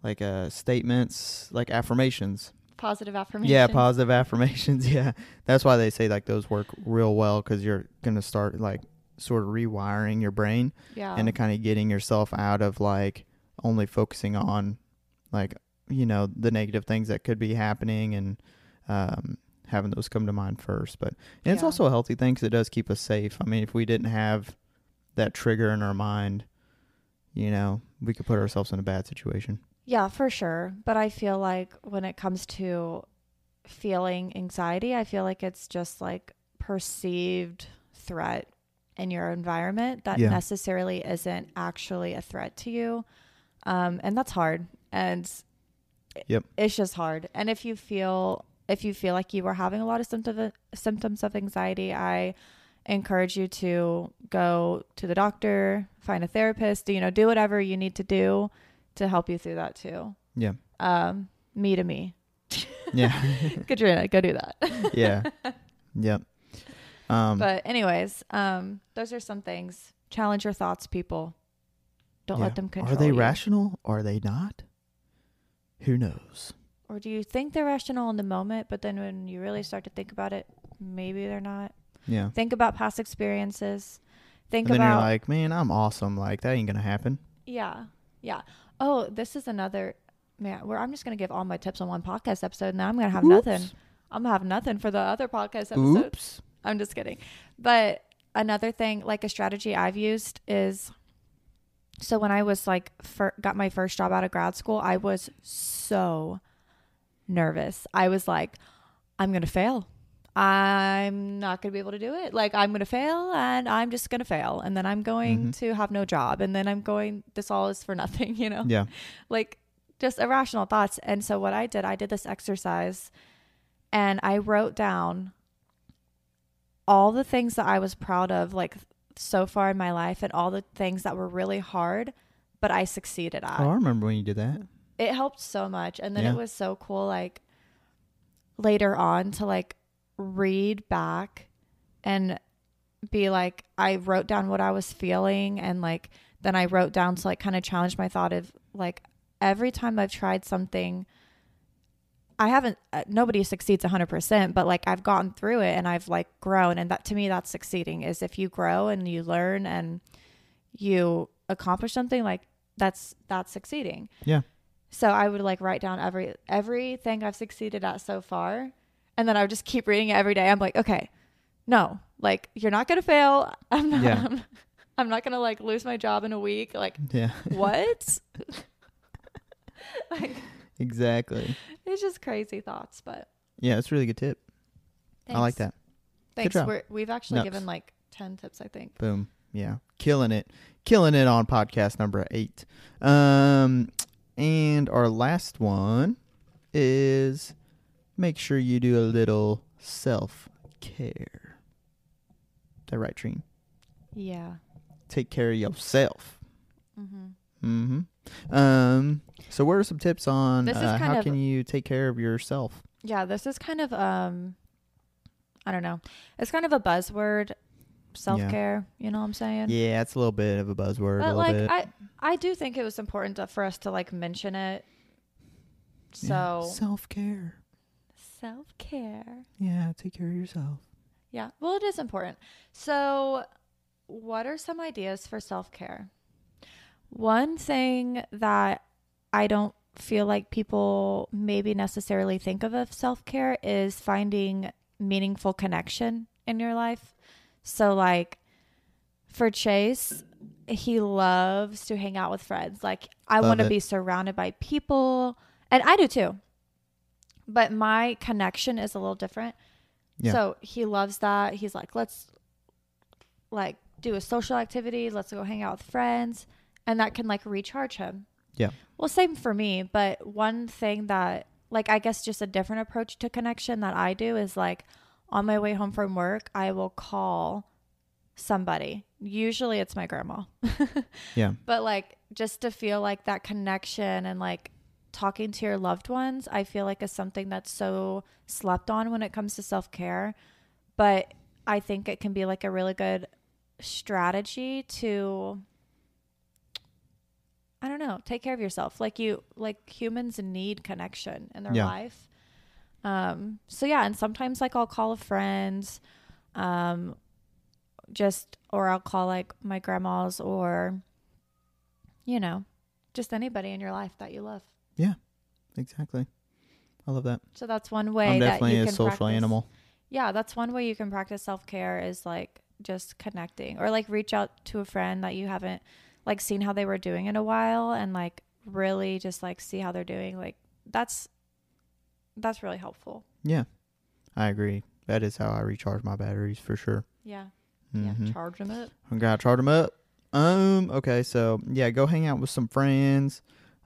like uh statements like affirmations Positive affirmation. yeah, positive [laughs] affirmations. Yeah, that's why they say like those work real well because you're gonna start like sort of rewiring your brain Yeah. into kind of getting yourself out of like only focusing on like you know the negative things that could be happening and um, having those come to mind first. But and it's also a healthy thing because it does keep us safe. I mean, if we didn't have that trigger in our mind, you know, we could put ourselves in a bad situation. Yeah, for sure. But I feel like when it comes to feeling anxiety, I feel like it's just like perceived threat in your environment that Yeah. necessarily isn't actually a threat to you. Um, and that's hard. And Yep. it's just hard. And if you feel if you feel like you are having a lot of symptom symptoms of anxiety, I encourage you to go to the doctor, find a therapist, you know, do whatever you need to do to help you through that too. Yeah. Um, me to me. [laughs] Yeah. [laughs] Katrina, go do that. [laughs] yeah. Yep. Um, but anyways, um, those are some things. Challenge your thoughts, people. Don't yeah. let them control Are they you. rational? Are they not? Who knows? Or do you think they're rational in the moment, but then when you really start to think about it, maybe they're not? Yeah. Think about past experiences. Think and then about you're like, man, I'm awesome. Like that ain't gonna happen. Yeah. Yeah. Oh, this is another man, where I'm just gonna give all my tips on one podcast episode and then I'm gonna have nothing. I'm gonna have nothing for the other podcast episode. Oops. I'm just kidding. But another thing, like a strategy I've used is so when I was like fir- got my first job out of grad school, I was so nervous. I was like, I'm gonna fail. I'm not going to be able to do it. Like, I'm going to fail and I'm just going to fail. And then I'm going Mhm. to have no job. And then I'm going, this all is for [laughs] nothing, you know? Yeah. [laughs] Like, just irrational thoughts. And so, what I did, I did this exercise and I wrote down all the things that I was proud of, like, so far in my life, and all the things that were really hard, but I succeeded at Oh, I remember when you did that. it helped so much and then Yeah. it was so cool like later on to like read back and be like i wrote down what i was feeling and like then i wrote down to like kind of challenge my thought of like every time i've tried something i haven't uh, nobody succeeds 100% but like i've gotten through it and i've like grown and that to me that's succeeding is if you grow and you learn and you accomplish something like that's that's succeeding Yeah. so I would like write down every everything I've succeeded at so far, and then I would just keep reading it every day. I'm like, okay, no, like you're not gonna fail. [laughs] I'm not. Yeah. I'm, [laughs] I'm not gonna like lose my job in a week. Like Yeah. what? [laughs] like exactly. it's just crazy thoughts, but Yeah, it's a really good tip. I like that. Thanks. We're, we've actually given like ten tips, I think. Boom. Yeah. Killing it. Killing it on podcast number eight. Um and our last one is make sure you do a little self care. That right, Treen? Yeah. Take care of yourself. Mm-hmm. Mm-hmm. Um so what are some tips on uh, how can you take care of yourself? Yeah, this is kind of um I don't know. It's kind of a buzzword self care, you know what I'm saying? Yeah, it's a little bit of a buzzword, a But little like bit. I I do think it was important to, for us to like mention it. So self care. Self care. Yeah, take care of yourself. Yeah. Well, it is important. So, what are some ideas for self care? One thing that I don't feel like people maybe necessarily think of of self care is finding meaningful connection in your life. So, like for Chase, he loves to hang out with friends. Like, I Love want to it. be surrounded by people, and I do too. But my connection is a little different. Yeah. So he loves that. He's like, let's like do a social activity. Let's go hang out with friends. And that can like recharge him. Yeah. Well, same for me. But one thing that, like, I guess just a different approach to connection that I do is like on my way home from work, I will call somebody. Usually it's my grandma. [laughs] Yeah. But like just to feel like that connection and like talking to your loved ones, I feel like is something that's so slept on when it comes to self care. But I think it can be like a really good strategy to I don't know, take care of yourself. Like you like humans need connection in their Yeah. life. Um so yeah, and sometimes like I'll call a friend um just or I'll call like my grandma's or you know, just anybody in your life that you love. Yeah, exactly. I love that. So that's one way I'm that definitely you a can social practice- animal. Yeah, that's one way you can practice self care is like just connecting or like reach out to a friend that you haven't like seen how they were doing in a while and like really just like see how they're doing. Like that's that's really helpful. Yeah. I agree. That is how I recharge my batteries for sure. Yeah. Mhm. Yeah. Charge them up. I gotta charge them up. Um. Okay. So yeah, go hang out with some friends.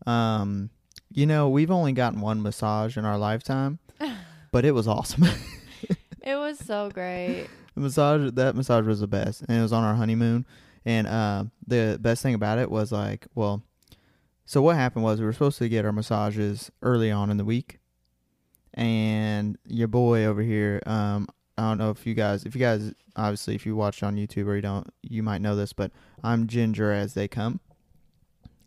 Um. You know, we've only gotten one massage in our lifetime, [laughs] but it was awesome. It was so great. the [laughs] massage that massage was the best, and it was on our honeymoon. And uh, the best thing about it was like, well, so what happened was we were supposed to get our massages early on in the week, and your boy over here, um, I don't know if you guys, if you guys, obviously, if you watch on YouTube or you don't, you might know this, but I'm ginger as they come.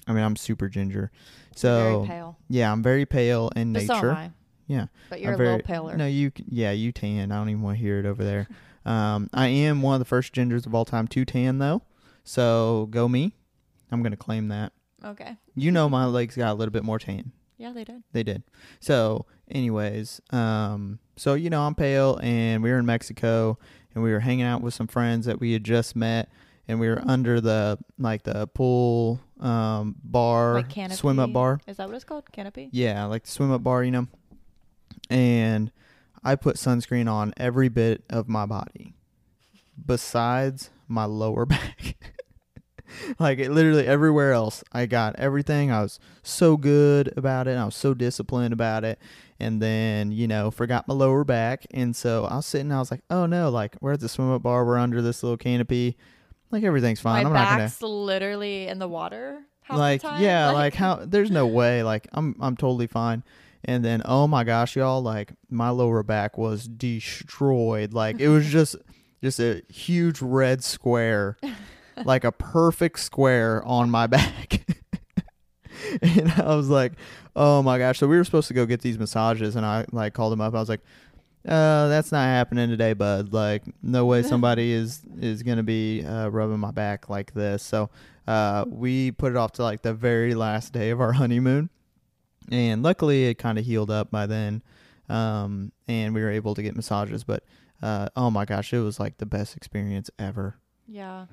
I mean, I'm super ginger. So Very pale. yeah, I'm very pale in But so am nature. I. Yeah. But you're I'm a very- little paler. No, you. Yeah, you tan. I don't even want to hear it over there. [laughs] um, I am one of the first gingers of all time to tan, though. So go me. I'm gonna claim that. Okay. You know, [laughs] my legs got a little bit more tan. Yeah, they did. They did. So, anyways, um, so you know, I'm pale, and we were in Mexico, and we were hanging out with some friends that we had just met, and we were under the like the pool um bar, Like canopy. swim up bar. Is that what it's called? Canopy? Yeah, like the swim up bar, you know. And I put sunscreen on every bit of my body besides my lower [laughs] back. [laughs] like it literally everywhere else. I got everything. I was so good about it. I was so disciplined about it. And then, you know, forgot my lower back. And so I was sitting, I was like, oh no, like we're at the swim up bar, we're under this little canopy. Like everything's fine. My I'm not gonna back's literally in the water. half the like time. yeah like, how [laughs] there's no way like i'm i'm totally fine and then oh my gosh y'all like my lower back was destroyed like it was just just a huge red square [laughs] like a perfect square on my back [laughs] and i was like oh my gosh so we were supposed to go get these massages and i like called him up i was like uh, that's not happening today, bud. Like, no way [laughs] somebody is is gonna be uh, rubbing my back like this. So, uh, we put it off to like the very last day of our [laughs] honeymoon, and luckily it kind of healed up by then, um, and we were able to get massages. But uh, oh my gosh, it was like the best experience ever. yeah,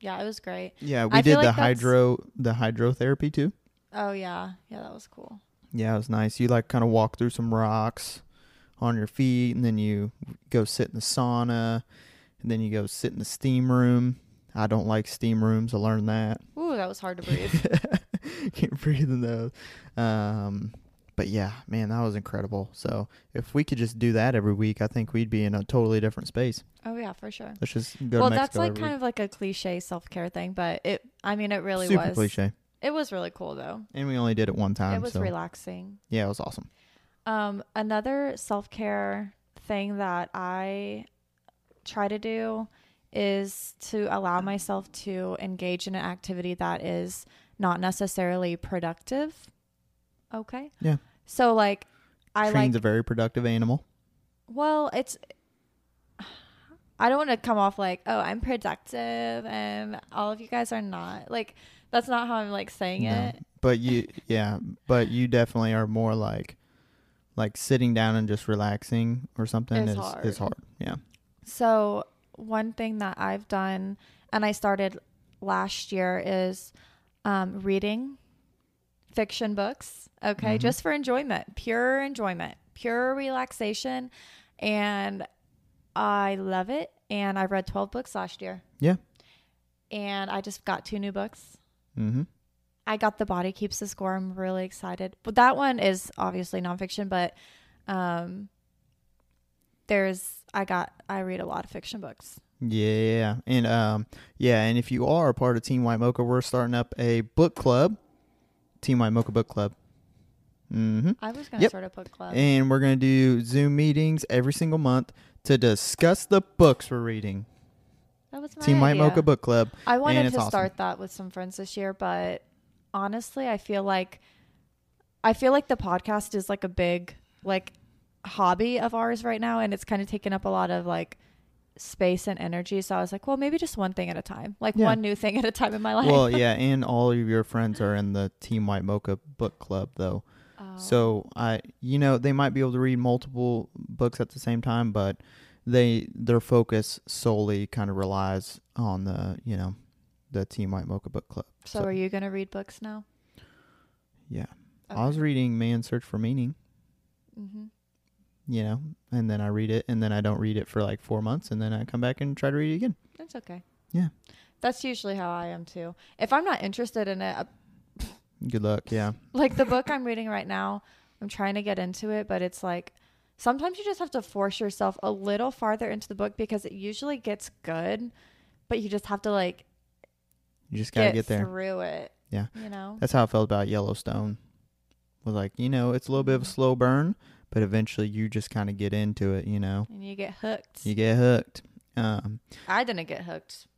yeah, it was great. Yeah, we I did the like hydro the hydrotherapy too. Oh yeah, yeah, that was cool. Yeah, it was nice. You like kind of walk through some rocks on your feet, and then you go sit in the sauna, and then you go sit in the steam room. I don't like steam rooms. I learned that. Ooh, that was hard to breathe. [laughs] Can't breathe in those. Um, but yeah, man, that was incredible. So if we could just do that every week, I think we'd be in a totally different space. oh yeah, for sure. Let's just go well, to that's like kind week. of like a cliche self care thing, but it. I mean, it really super was. cliche. It was really cool though. And we only did it one time. it was so relaxing. yeah, it was awesome. Um, another self care thing that I try to do is to allow myself to engage in an activity that is not necessarily productive. Okay. Yeah. So like, I Train's like. a very productive animal. Well, it's. I don't want to come off like, oh, I'm productive, and all of you guys are not. Like, that's not how I'm like saying No. it. But you, yeah, but you definitely are more like, like sitting down and just relaxing or something Is is hard. is hard. Yeah. So, one thing that I've done, and I started last year, is um, reading fiction books. Okay. Mhm. Just for enjoyment, pure enjoyment, pure relaxation. And I love it. And I read 12 books last year. Yeah. And I just got two new books. Mm-hmm. I got The Body Keeps the Score. I'm really excited. But that one is obviously nonfiction, but um, there's, I got, I read a lot of fiction books. Yeah, and um, yeah, and if you are a part of Team White Mocha, we're starting up a book club, Team White Mocha Book Club. Mm-hmm. I was going to Yep. start a book club. And we're gonna do Zoom meetings every single month to discuss the books we're reading. That was my Team White idea. Mocha Book Club. I wanted to awesome. start that with some friends this year, but honestly, I feel like I feel like the podcast is like a big like hobby of ours right now and it's kind of taken up a lot of like space and energy. So I was like, well, maybe just one thing at a time. Like Yeah. one new thing [laughs] at a time in my life. Well, [laughs] yeah, and all of your friends are in the Team White Mocha Book Club, though. Oh. So I, you know, they might be able to read multiple books at the same time, but they their focus solely kind of relies on the, you know, the Team White Mocha Book Club. so are you going to read books now? Yeah, I was reading Man's Search for Meaning, Mm-hmm. you know, and then I read it, and then I don't read it for like four months, and then I come back and try to read it again. That's okay. Yeah. That's usually how I am too. If I'm not interested in it, Good luck. Yeah, [laughs] like the book I'm reading right now, I'm trying to get into it, but it's like sometimes you just have to force yourself a little farther into the book because it usually gets good, but you just have to like you just gotta get, get there. through it. Yeah. You know? That's how I felt about Yellowstone. Was like, you know, it's a little bit of a slow burn, but eventually you just kind of get into it. You know, And you get hooked. you get hooked. Um, I didn't get hooked.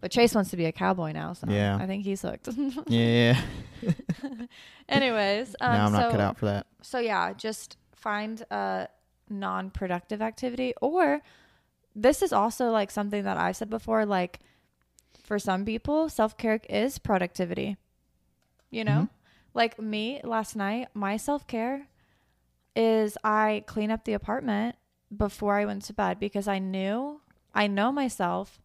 But Chase wants to be a cowboy now, so Yeah. I think he's hooked. [laughs] yeah. [laughs] Anyways, [laughs] um, no, I'm not so, cut out for that. So yeah, just find a non-productive activity or this is also like something that I've said before like for some people self-care is productivity. You know? Mhm. Like me last night, my self-care is I clean up the apartment before I went to bed because I knew I know myself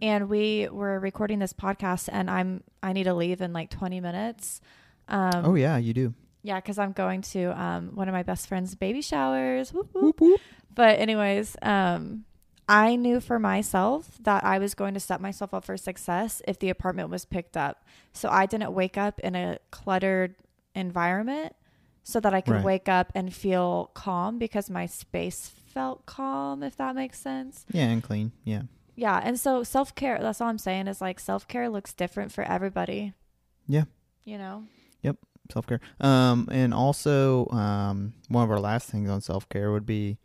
and we were recording this podcast and I'm I need to leave in like 20 minutes. Um oh yeah, you do. Yeah, because I'm going to um, one of my best friend's baby showers. Whoop. Whoop, whoop. But anyways, um, I knew for myself that I was going to set myself up for success if the apartment was picked up. So I didn't wake up in a cluttered environment so that I could Right. wake up and feel calm because my space felt calm, if that makes sense. Yeah, and clean. Yeah. Yeah. And so self care, that's all I'm saying is like self care looks different for everybody. Yeah. You know? Yep. Self care. Um, and also, um, one of our last things on self care would be,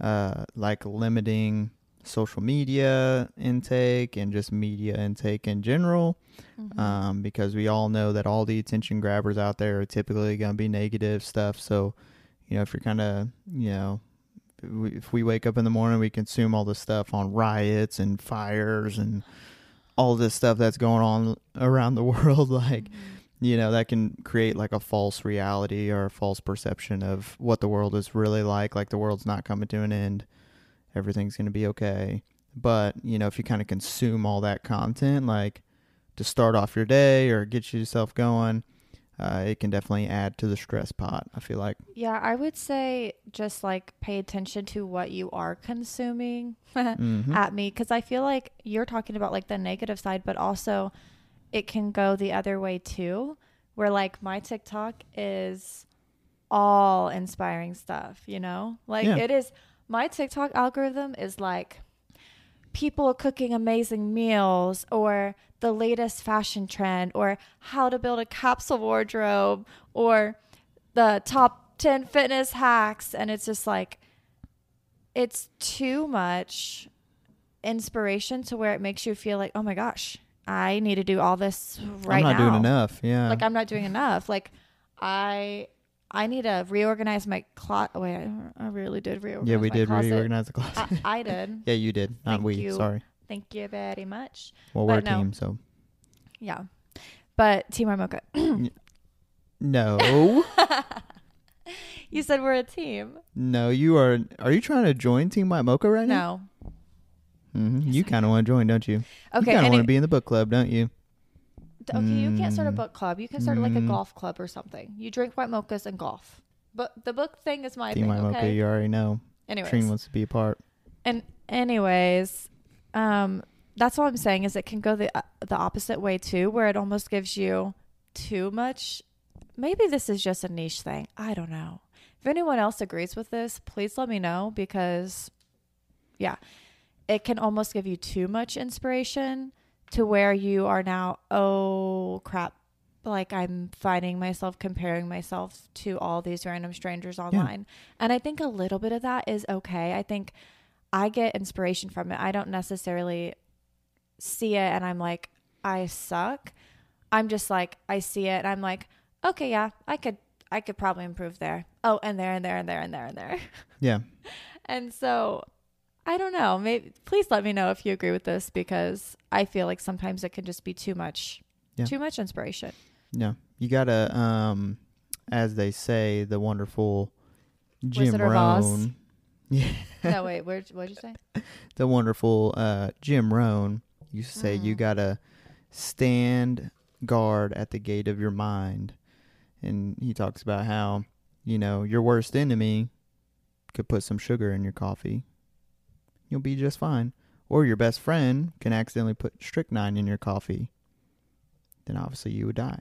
uh, like limiting social media intake and just media intake in general. Mhm. Um, because we all know that all the attention grabbers out there are typically going to be negative stuff. So, you know, if you're kind of, you know, if we- wake up in the morning, we consume all this stuff on riots and fires and all this stuff that's going on around the [laughs] world, like Mhm. You know that can create like a false reality or a false perception of what the world is really like like the world's not coming to an end. Everything's going to be okay. But you know if you kind of consume all that content like to start off your day or get yourself going uh, it can definitely add to the stress pot i feel like. Yeah, I would say just like pay attention to what you are consuming [laughs] Mhm. at me because I feel like you're talking about like the negative side, but also it can go the other way too, where like my TikTok is all inspiring stuff, you know? Like Yeah. it is, my TikTok algorithm is like people cooking amazing meals or the latest fashion trend or how to build a capsule wardrobe or the top 10 fitness hacks and it's just like it's too much inspiration to where it makes you feel like oh my gosh i need to do all this right now. i'm not now. doing enough yeah. Like i'm not doing enough. Like i i need to reorganize my closet oh, wait I, I really did reorganize yeah we did closet. reorganize the closet. I, [laughs] I did. [laughs] Yeah you did not Thank we you. sorry. Thank you very much. Well we're a team so. Yeah. But team mocha [clears throat] no. [laughs] You said we're a team. No you are are you trying to join team white mocha right now? No hmm you kind of want to join, don't you? you okay kind of want to be in the book club, don't you? Okay, you can't start a Mm. book club. You can start like a Mm. golf club or something. You drink white mochas and golf. But the book thing is my Team thing. White Mocha, Okay. you already know. Anyways, Trine wants to be a part. and anyways, um, that's all I'm saying is it can go the uh, the opposite way too, where it almost gives you too much. Maybe this is just a niche thing. I don't know. If anyone else agrees with this, please let me know because, yeah, it can almost give you too much inspiration to where you are now, oh crap, like I'm finding myself comparing myself to all these random strangers online. And I think a little bit of that is okay. I think I get inspiration from it. I don't necessarily see it and I'm like, I suck. I'm just like, I see it and I'm like, okay, yeah, I could I could probably improve there. Oh, and there and there and there and there and there. Yeah. [laughs] And so I don't know. Maybe please let me know if you agree with this because I feel like sometimes it can just be too much Yeah. too much inspiration. Yeah. You gotta, um, as they say, the wonderful Jim Wizard. Rohn. Yeah. [laughs] no, wait, where what'd you say? [laughs] the wonderful uh, Jim Rohn used to say, you Mm. gotta stand guard at the gate of your mind. And he talks about how, you know, your worst enemy could put some sugar in your coffee. You'll be just fine. Or your best friend can accidentally put strychnine in your coffee. Then obviously you would die.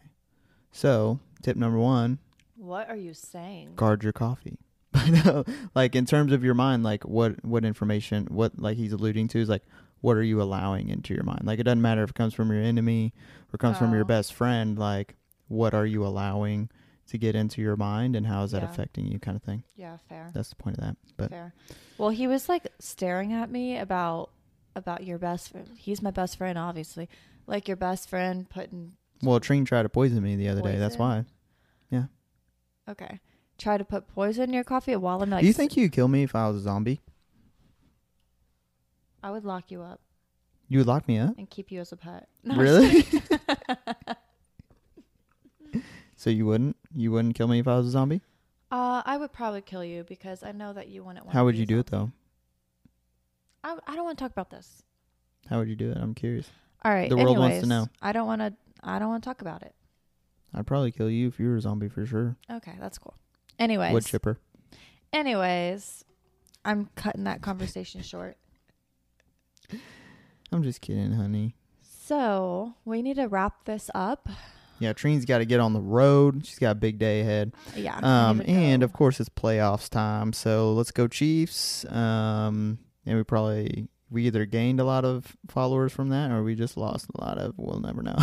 So, tip number one What are you saying? guard your coffee. [laughs] Know, uh, like in terms of your mind, like what what information, what like he's alluding to is like what are you allowing into your mind? Like it doesn't matter if it comes from your enemy or comes from your Oh. best friend. Like what are you allowing to get into your mind, and how is that Yeah. affecting you, kind of thing. Yeah, fair. That's the point of that. But Fair. Well, he was like staring at me about about your best friend. He's my best friend, obviously. Like your best friend putting well, Trine tried to poison me the other day. That's why yeah okay, try to put poison in your coffee while I'm like. Do you think you'd kill me if I was a zombie? I would lock you up You would lock me up? and keep you as a pet? No, Really? [laughs] [laughs] So you wouldn't? You wouldn't kill me if I was a zombie? uh, I would probably kill you because I know that you wouldn't. want How would you do it though? I, I don't want to talk about this. How would you do it? I'm curious. All right. The world wants to know. I don't want to. I don't want to talk about it. I'd probably kill you if you were a zombie for sure. Okay, that's cool. Anyways, Wood chipper. anyways, I'm cutting that conversation [laughs] short. I'm just kidding, honey. So we need to wrap this up. Yeah, Trina's got to get on the road. She's got a big day ahead. Yeah. Um, and go. of course it's playoffs time, so let's go Chiefs. Um, and we probably we either gained a lot of followers from that, or we just lost a lot of. We'll never know.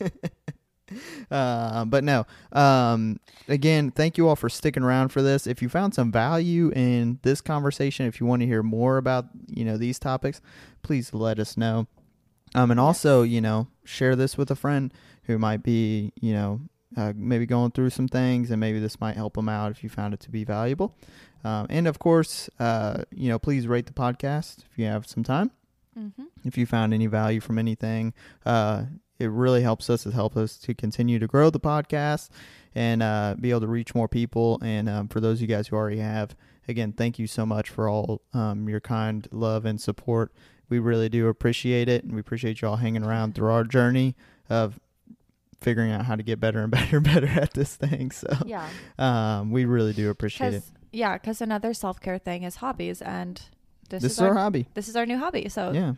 [laughs] uh, but no. Um, again, thank you all for sticking around for this. If you found some value in this conversation, if you want to hear more about you know these topics, please let us know. Um, and also, you know, share this with a friend who might be, you know, uh, maybe going through some things, and maybe this might help them out if you found it to be valuable. Um, and of course, uh, you know, please rate the podcast if you have some time. Mhm. If you found any value from anything, uh, it really helps us. It helps us to continue to grow the podcast and uh, be able to reach more people. And um, for those of you guys who already have, again, thank you so much for all um, your kind love and support. We really do appreciate it, and we appreciate you all hanging around through our journey of figuring out how to get better and [laughs] better and better at this thing. So Yeah. um, we really do appreciate it. Yeah, because another self care thing is hobbies, and this, This is our our, hobby. this is our new hobby. So Yeah.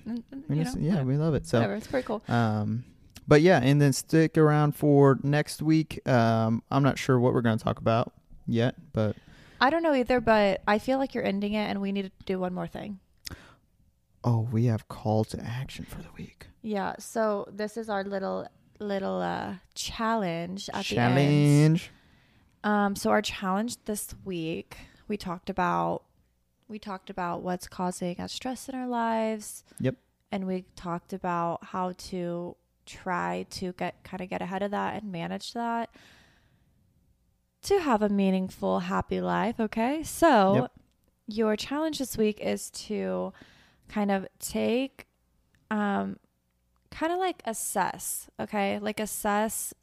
just- know, yeah, whatever. we love it. So whatever, it's pretty cool. Um, but yeah, and then stick around for next week. Um, I'm not sure what we're going to talk about yet, but I don't know either, but I feel like you're ending it, and we need to do one more thing. oh, we have call to action for the week. Yeah. So this is our little little uh challenge at the end. Challenge. Um, so our challenge this week, we talked about we talked about what's causing us stress in our lives. Yep. And we talked about how to try to get kind of get ahead of that and manage that to have a meaningful, happy life. Okay. So Yep. your challenge this week is to kind of take um kind of like assess, okay? Like assess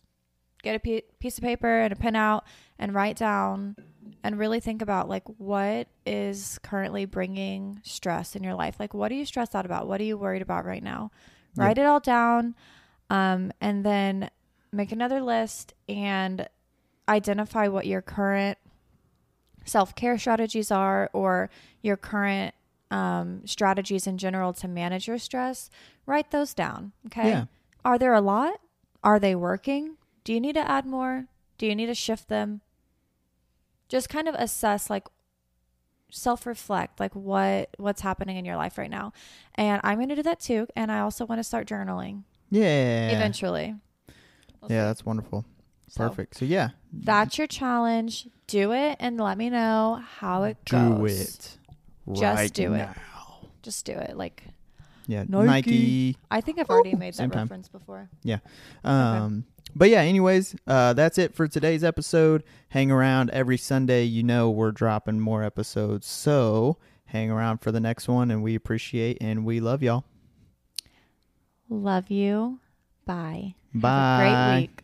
get a piece of paper and a pen out and write down and really think about like what is currently bringing stress in your life like what are you stressed out about what are you worried about right now Yeah. write it all down um, and then make another list and identify what your current self-care strategies are or your current um, strategies in general to manage your stress write those down okay Yeah. are there a lot are they working do you need to add more do you need to shift them just kind of assess like self reflect like what what's happening in your life right now and i'm going to do that too and i also want to start journaling Yeah. eventually We'll Yeah, see. that's wonderful. So, Perfect. So yeah, that's your challenge do it and let me know how it do goes Do it. Just right do it. now. just do it like Yeah, Nike. Nike. i think i've already Ooh, made that time. reference before Yeah. Um, but yeah, anyways, uh, that's it for today's episode. Hang around every Sunday. You know we're dropping more episodes, so hang around for the next one, and we appreciate and we love y'all. love you bye Bye. have a great week